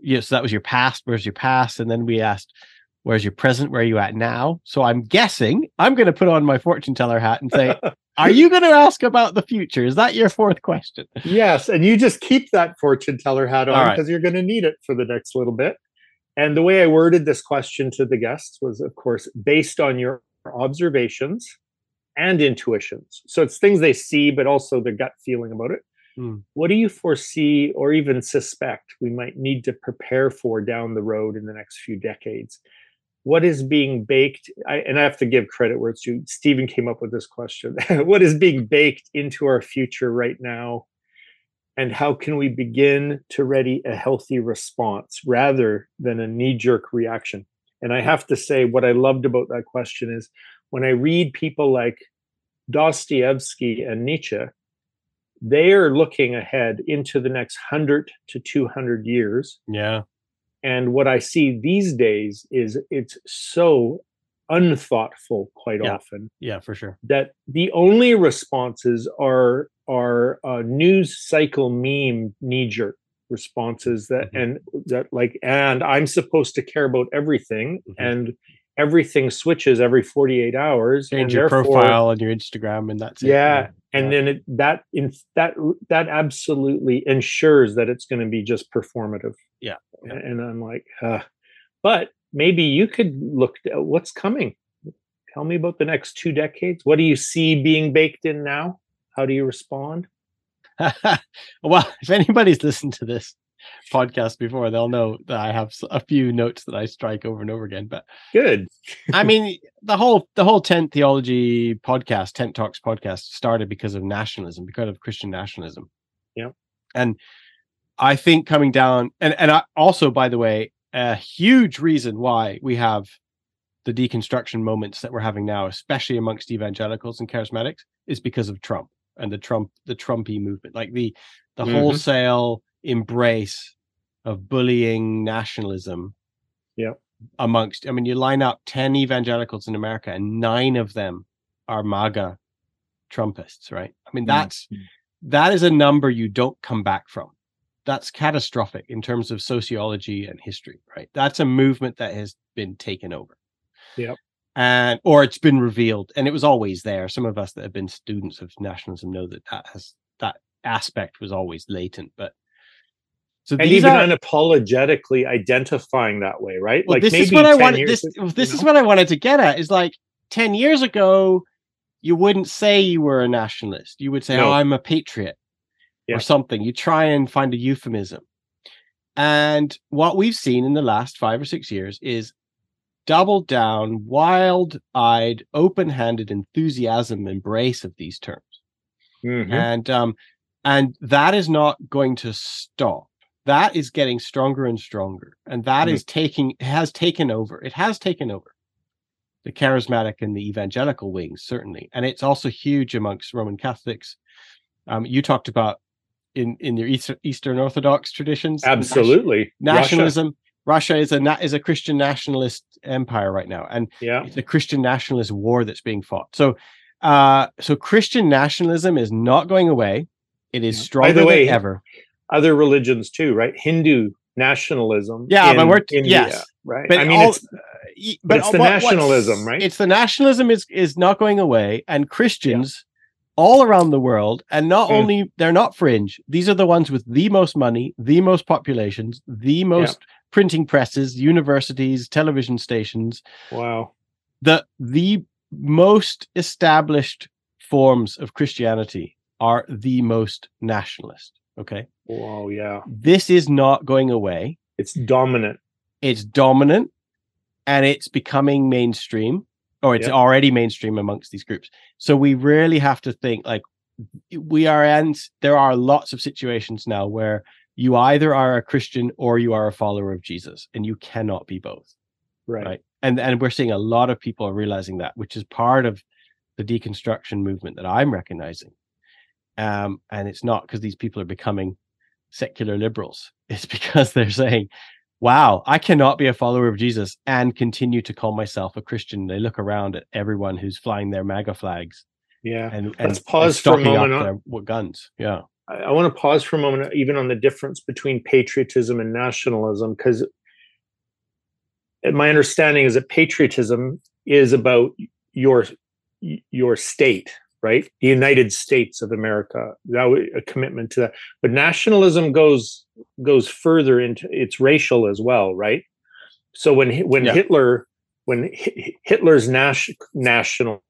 yeah, so that was your past. Where's your past? And then we asked, where's your present? Where are you at now? So I'm guessing I'm going to put on my fortune teller hat and say, are you going to ask about the future? Is that your fourth question? Yes. And you just keep that fortune teller hat on because right. you're going to need it for the next little bit. And the way I worded this question to the guests was, of course, based on your observations and intuitions. So it's things they see, but also their gut feeling about it. Mm. What do you foresee or even suspect we might need to prepare for down the road in the next few decades? What is being baked? I, and I have to give credit where it's due. Stephen came up with this question. what is being baked into our future right now? And how can we begin to ready a healthy response rather than a knee jerk reaction? And I have to say, what I loved about that question is when I read people like Dostoevsky and Nietzsche, they are looking ahead into the next 100 to 200 years yeah and what i see these days is it's so unthoughtful quite yeah. often yeah for sure that the only responses are are uh, news cycle meme knee jerk responses that mm-hmm. and that like and i'm supposed to care about everything mm-hmm. and everything switches every 48 hours change your profile and your instagram and that's yeah, it and yeah. then it, that in that that absolutely ensures that it's going to be just performative yeah, yeah. and i'm like uh, but maybe you could look at what's coming tell me about the next two decades what do you see being baked in now how do you respond well if anybody's listened to this podcast before, they'll know that I have a few notes that I strike over and over again. But good. I mean, the whole the whole tent theology podcast, tent talks podcast, started because of nationalism, because of Christian nationalism. Yeah, and I think coming down, and and I, also, by the way, a huge reason why we have the deconstruction moments that we're having now, especially amongst evangelicals and charismatics, is because of Trump and the Trump the Trumpy movement, like the the mm-hmm. wholesale embrace of bullying nationalism yeah amongst i mean you line up 10 evangelicals in america and nine of them are maga trumpists right i mean that's mm-hmm. that is a number you don't come back from that's catastrophic in terms of sociology and history right that's a movement that has been taken over yeah and or it's been revealed and it was always there some of us that have been students of nationalism know that that has that aspect was always latent but so and even are, unapologetically identifying that way, right? Well, like this is what I wanted. This this know? is what I wanted to get at. Is like ten years ago, you wouldn't say you were a nationalist. You would say, oh, no. "Oh, I'm a patriot," yeah. or something. You try and find a euphemism. And what we've seen in the last five or six years is double down, wild eyed, open handed enthusiasm embrace of these terms. Mhm. And um, and that is not going to stop. That is getting stronger and stronger. And that Mhm. is taking has taken over. It has taken over the charismatic and the evangelical wings, certainly. And it's also huge amongst Roman Catholics. Um, you talked about in in your Eastern, Eastern Orthodox traditions. Absolutely. Russia. nationalism. Russia is a is a Christian nationalist empire right now, and Yeah. it's a Christian nationalist war that's being fought. So, uh, so Christian nationalism is not going away. It is Yeah. By stronger the way, than ever. Other religions too, right? Hindu nationalism. Yeah, in but we're- India, yes. right. But I mean, all- it's Y- but it's the what- nationalism, right? It's the nationalism is is not going away, and Christians all around the world, and not Mm. only they're not fringe. These are the ones with the most money, the most populations, the most printing presses, universities, television stations, wow. the the most established forms of Christianity are the most nationalist. Okay, Wow. Yeah. this is not going away. It's dominant. It's dominant, and it's becoming mainstream, or it's Yeah. already mainstream amongst these groups. So we really have to think like we are and there are lots of situations now where you either are a Christian or you are a follower of Jesus, and you cannot be both Right. right and and we're seeing a lot of people realizing that which is part of the deconstruction movement that i'm recognizing um and it's not because these people are becoming secular liberals it's because they're saying wow i cannot be a follower of jesus and continue to call myself a christian. They look around at everyone who's flying their maga flags Yeah. and and, Let's and pause for a up moment on- their w- guns. Yeah. I, I want to pause for a moment, even on the difference between patriotism and nationalism, because my understanding is that patriotism is about your your state, right? The United States of America. That wa- a commitment to that. But nationalism goes goes further into it's racial as well, right? So when when Yeah. Hitler when Hitler's nas- nationalism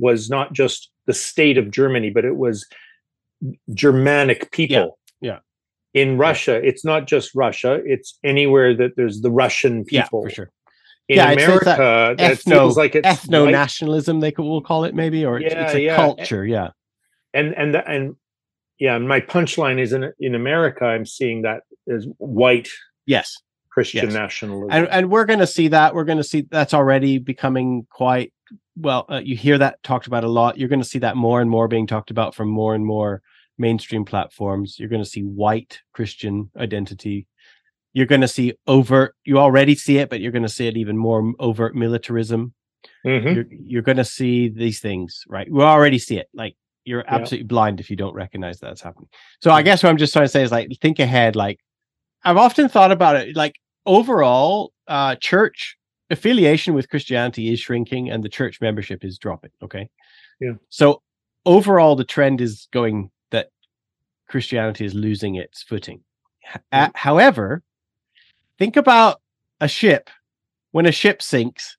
was not just the state of Germany, but it was Germanic people. yeah. yeah. In Russia, it's not just Russia; it's anywhere that there's the Russian yeah people. for sure In Yeah, it's- it's that America, that ethno feels like it's ethno nationalism they could we'll call it maybe or it's, it's a yeah. culture yeah and and the- and yeah. and My punchline is in in America. I'm seeing that as white yes Christian Yes. nationalism. and and we're going to see that we're going to see that's already becoming quite well uh, you hear that talked about a lot you're going to see that more and more being talked about from more and more mainstream platforms you're going to see white christian identity you're going to see overt you already see it but you're going to see it even more overt militarism Mhm. you're, you're going to see these things right we already see it like you're Yeah. absolutely blind if you don't recognize that's happening so i guess what i'm just trying to say is like think ahead like i've often thought about it like overall uh church affiliation with christianity is shrinking and the church membership is dropping okay Yeah. so overall the trend is going that christianity is losing its footing Yeah. however think about a ship when a ship sinks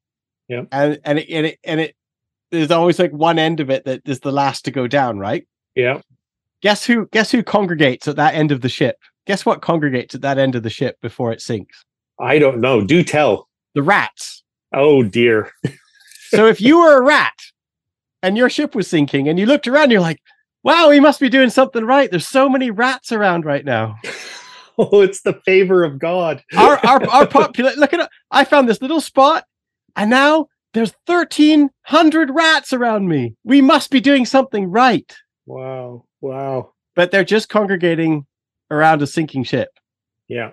Yeah. and and it, and it and it there's always like one end of it that is the last to go down right Yeah. guess who guess who congregates at that end of the ship guess what congregates at that end of the ship before it sinks I don't know. Do tell. the rats Oh dear. so if you were a rat and your ship was sinking and you looked around you're like wow we must be doing something right there's so many rats around right now it's the favor of God. our our our population look at it i found this little spot and now there's 1300 rats around me we must be doing something right wow. Wow. but they're just congregating around a sinking ship Yeah.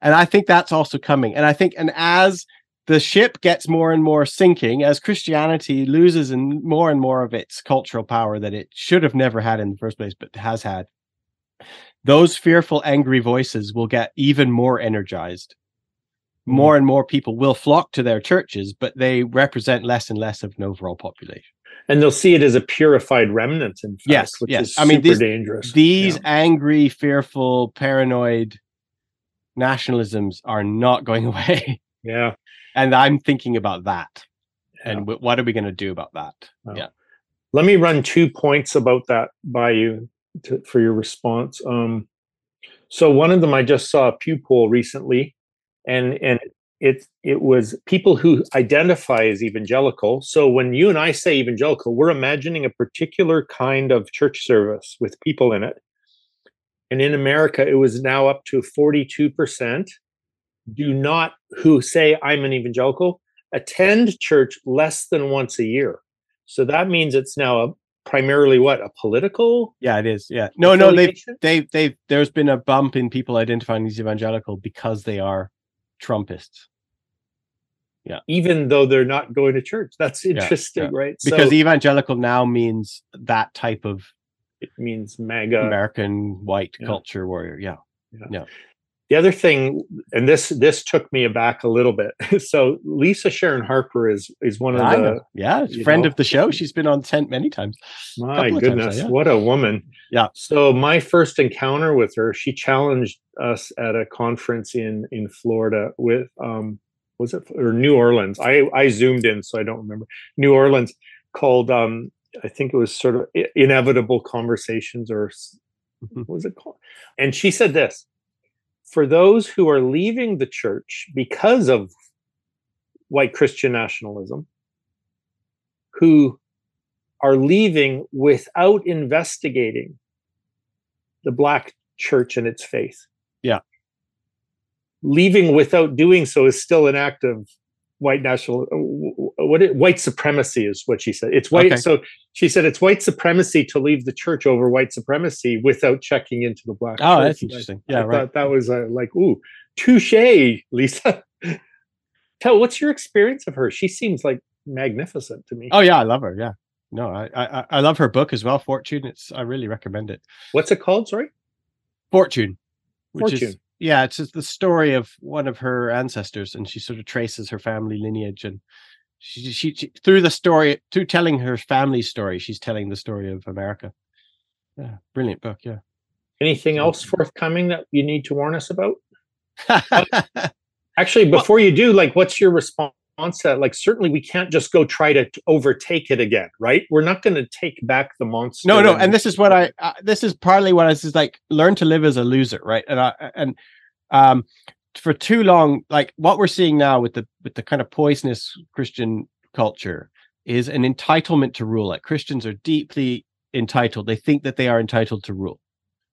and i think that's also coming and i think and as the ship gets more and more sinking as christianity loses and more and more of its cultural power that it should have never had in the first place but has had those fearful angry voices will get even more energized hmm. more and more people will flock to their churches but they represent less and less of an overall population And they'll see it as a purified remnant, in fact, Yes, which yes. is I mean, these- dangerous. these Yeah. angry fearful paranoid nationalisms are not going away Yeah. and i'm thinking about that Yeah. and w- what are we going to do about that Wow. yeah Let me run two points about that by you to, for your response. Um, So one of them I just saw a Pew poll recently, and and it it was people who identify as evangelical. So when you and I say evangelical, we're imagining a particular kind of church service with people in it. And in America, it was now up to 42% do not who say I'm an evangelical attend church less than once a year. So that means it's now a primarily what a political yeah it is yeah. No no they they they there's been a bump in people identifying as evangelical because they are trumpists. Yeah. Even though they're not going to church. That's interesting yeah, yeah. right? Because so, evangelical now means that type of it means mega american white yeah. culture warrior yeah. Yeah the other thing and this this took me aback a little bit. So lisa sharon harper is is one of I the know. yeah friend know, of the show. She's been on tent many times. My goodness times, yeah. what a woman. Yeah. So my first encounter with her she challenged us at a conference in in florida with um was it or new orleans? I i zoomed in so i don't remember. New orleans called um i think it was sort of inevitable conversations or mm-hmm. what was it called? And she said this for those who are leaving the church because of white Christian nationalism, who are leaving without investigating the black church and its faith. Yeah. Leaving without doing so is still an act of white national uh, what it, white supremacy is what she said. It's white. Okay. So she said it's white supremacy to leave the church over white supremacy without checking into the black. Oh, church. that's interesting. Yeah, I right. that was uh, like, ooh, touche, Lisa. Tell what's your experience of her? She seems like magnificent to me. Oh yeah, I love her. Yeah, no, I I, I love her book as well. Fortune. It's I really recommend it. What's it called? Sorry, Fortune. Fortune. Is, yeah, it's the story of one of her ancestors, and she sort of traces her family lineage and she, she, she, through the story through telling her family story she's telling the story of america. Yeah brilliant book yeah. Anything else forthcoming that you need to warn us about? Actually before well, you do like what's your response to that like certainly we can't just go try to overtake it again right? We're not going to take back the monster no no and, and this is what i uh, this is partly what i is like learn to live as a loser right? And i and um for too long like what we're seeing now with the with the kind of poisonous christian culture is an entitlement to rule. Like christians are deeply entitled. They think that they are entitled to rule.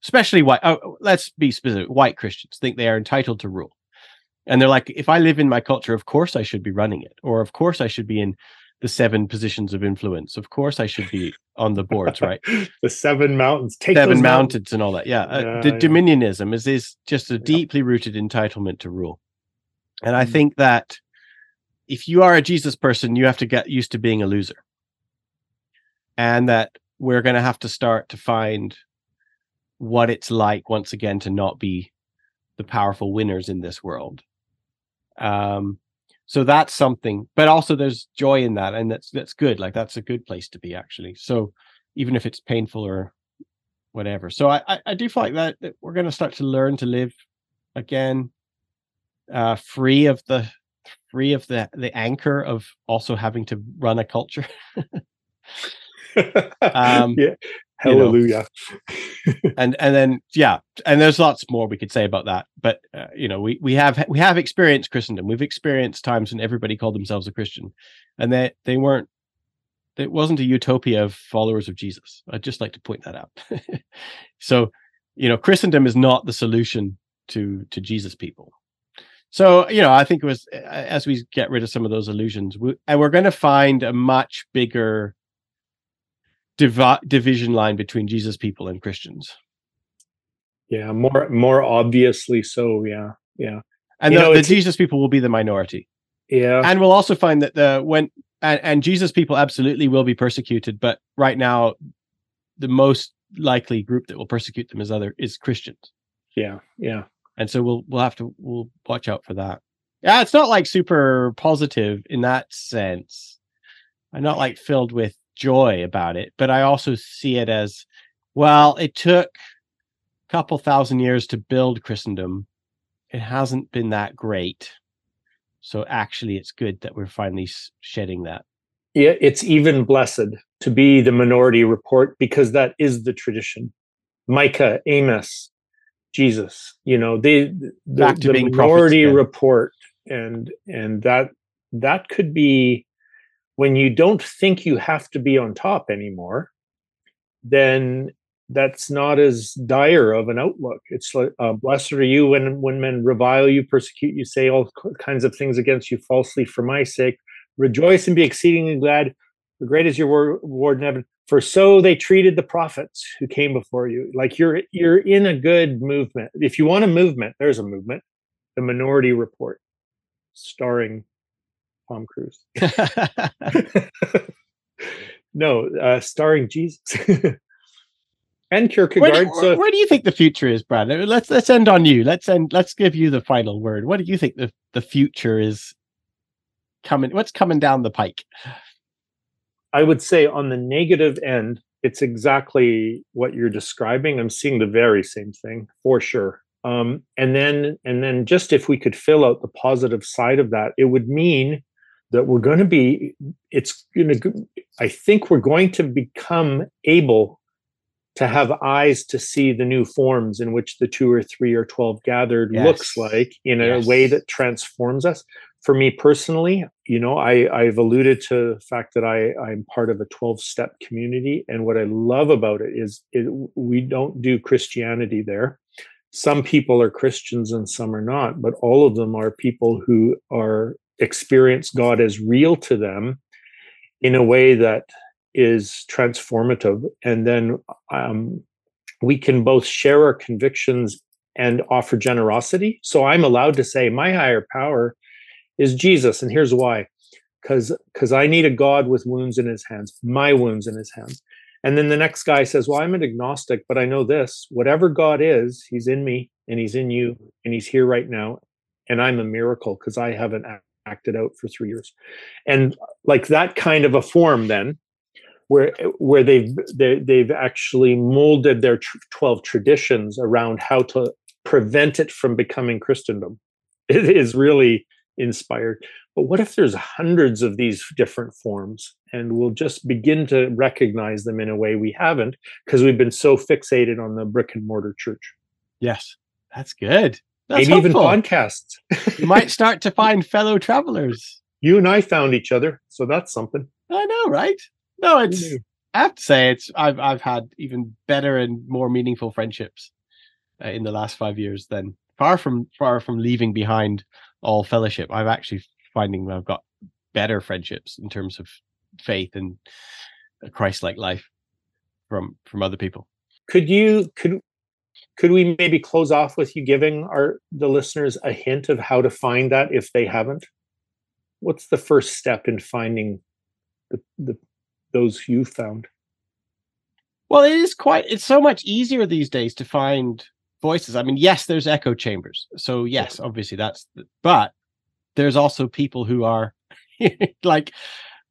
Especially white oh, oh, let's be specific white christians think they are entitled to rule. And they're like if i live in my culture of course i should be running it or of course i should be in the seven positions of influence. Of course, I should be on the boards, right? the seven mountains, take seven mountains, and all that. Yeah, yeah uh, the yeah. dominionism is is just a deeply rooted entitlement to rule, and I mm. think that if you are a Jesus person, you have to get used to being a loser, and that we're going to have to start to find what it's like once again to not be the powerful winners in this world. Um, so that's something but also there's joy in that and that's that's good like that's a good place to be actually. So even if it's painful or whatever. So i i, I do feel like that, that we're going to start to learn to live again uh free of the free of the the anchor of also having to run a culture. Um yeah Hallelujah. You know. and and then yeah, and there's lots more we could say about that. But uh, you know, we we have we have experienced Christendom. We've experienced times when everybody called themselves a Christian, and that they, they weren't. It wasn't a utopia of followers of Jesus. I'd just like to point that out. so, you know, Christendom is not the solution to to Jesus people. So, you know, I think it was as we get rid of some of those illusions, we, and we're going to find a much bigger divi- division line between Jesus people and Christians. Yeah, more more obviously so. Yeah, yeah. And the, know, the Jesus people will be the minority. Yeah, and we'll also find that the when and, and Jesus people absolutely will be persecuted, but right now, the most likely group that will persecute them is other is Christians. Yeah, yeah. And so we'll we'll have to we'll watch out for that. Yeah, it's not like super positive in that sense. I'm not like filled with joy about it, but I also see it as well, it took a couple thousand years to build Christendom. It hasn't been that great. So actually, it's good that we're finally shedding that. Yeah, it's even blessed to be the minority report because that is the tradition. Micah, Amos, Jesus. You know, the the, Back to the minority report, and and that that could be when you don't think you have to be on top anymore. Then that's not as dire of an outlook. It's like, uh, blessed are you when when men revile you, persecute you, say all kinds of things against you falsely for my sake. Rejoice and be exceedingly glad. For great is your reward in heaven. For so they treated the prophets who came before you. Like you're you're in a good movement. If you want a movement, there's a movement. The Minority Report, starring Tom Cruise. no, uh, starring Jesus and where, Kierkegaard. do, so where do you think the future is, Brad? Let's let's end on you. Let's end. Let's give you the final word. What do you think the the future is coming? What's coming down the pike? I would say on the negative end, it's exactly what you're describing. I'm seeing the very same thing for sure. Um, and then, and then, just if we could fill out the positive side of that, it would mean that we're going to be. It's going to. I think we're going to become able to have eyes to see the new forms in which the two or three or twelve gathered looks like in a Yes. way that transforms us for me personally, you know, I, I've alluded to the fact that I, I'm part of a 12 step community. And what I love about it is it, we don't do Christianity there. Some people are Christians and some are not, but all of them are people who are experience God as real to them in a way that is transformative. And then um, we can both share our convictions and offer generosity. So I'm allowed to say, my higher power is Jesus. And here's why. Because because I need a God with wounds in his hands, my wounds in his hands. And then the next guy says, Well, I'm an agnostic, but I know this whatever God is, he's in me and he's in you and he's here right now. And I'm a miracle because I haven't acted out for three years. And like that kind of a form, then where where they've they, they've actually molded their tr- 12 traditions around how to prevent it from becoming Christendom. It is really inspired. But what if there's hundreds of these different forms and we'll just begin to recognize them in a way we haven't because we've been so fixated on the brick and mortar church? Yes, that's good. That's Maybe even podcasts. you might start to find fellow travelers. you and I found each other, so that's something. I know, right? No, it's. I have to say, it's. I've I've had even better and more meaningful friendships uh, in the last five years than far from far from leaving behind all fellowship. I've actually finding I've got better friendships in terms of faith and a Christ-like life from from other people. Could you could could we maybe close off with you giving our the listeners a hint of how to find that if they haven't? What's the first step in finding the, the those you found? Well, it is quite. It's so much easier these days to find voices. I mean, yes, there's echo chambers. So yes, obviously that's. The, but there's also people who are like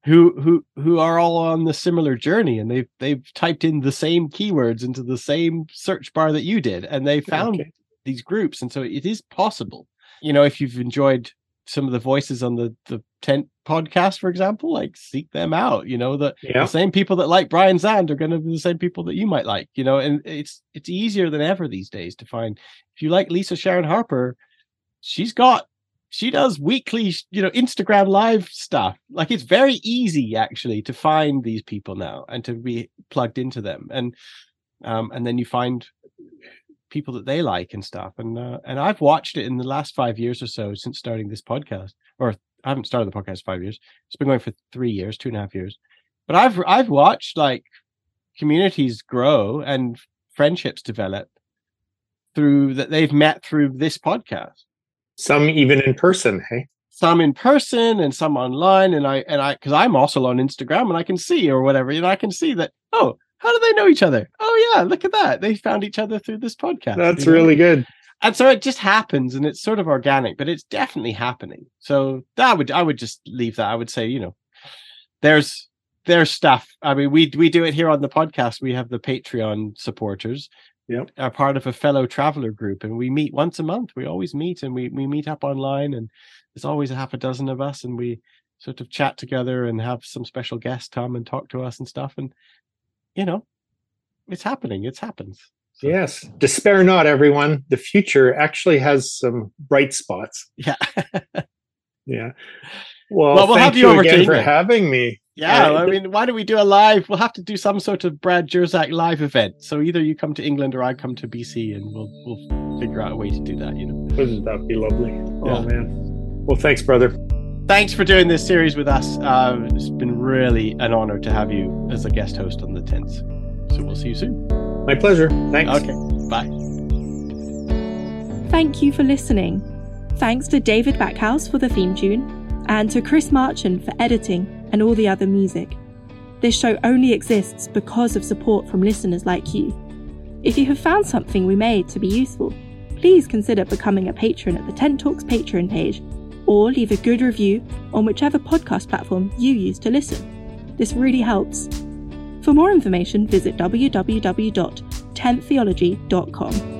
who who who are all on the similar journey, and they've they've typed in the same keywords into the same search bar that you did, and they found Okay. these groups, and so it is possible. You know, if you've enjoyed some of the voices on the the tent podcast, for example, like seek them out. You know that Yeah. the same people that like Brian Zahnd are going to be the same people that you might like, you know, and it's it's easier than ever these days to find. If you like Lisa Sharon Harper, she's got she does weekly, you know, Instagram live stuff. Like it's very easy actually to find these people now and to be plugged into them, and um, and then you find people that they like and stuff. And uh, and I've watched it in the last five years or so since starting this podcast, or I haven't started the podcast five years. It's been going for three years, two and a half years. But I've I've watched like communities grow and friendships develop through that they've met through this podcast. Some even in person, hey? Some in person and some online. And I and I because I'm also on Instagram and I can see or whatever, and I can see that, oh, how do they know each other? Oh yeah, look at that. They found each other through this podcast. That's you know? really good. and so it just happens and it's sort of organic but it's definitely happening so that would i would just leave that i would say you know there's there's stuff i mean we we do it here on the podcast we have the patreon supporters Yep. are part of a fellow traveler group and we meet once a month we always meet and we we meet up online and there's always a half a dozen of us and we sort of chat together and have some special guests come and talk to us and stuff and you know it's happening it's happens So. Yes. Despair not, everyone. The future actually has some bright spots. Yeah. yeah. Well, Well, we'll thank have you over to again for England. having me. Yeah, I mean, why don't we do a live? We'll have to do some sort of Brad Jersak live event. So either you come to England or I come to BC, and we'll we'll figure out a way to do that. You know. Wouldn't that be lovely? Yeah. Oh man. Well, thanks, brother. Thanks for doing this series with us. Uh, it's been really an honor to have you as a guest host on the tents. So we'll see you soon. My pleasure. Thanks. Okay, bye. Thank you for listening. Thanks to David Backhouse for the theme tune, and to Chris Marchand for editing and all the other music. This show only exists because of support from listeners like you. If you have found something we made to be useful, please consider becoming a patron at the Tent Talks Patreon page, or leave a good review on whichever podcast platform you use to listen. This really helps. For more information, visit www.tenttheology.com.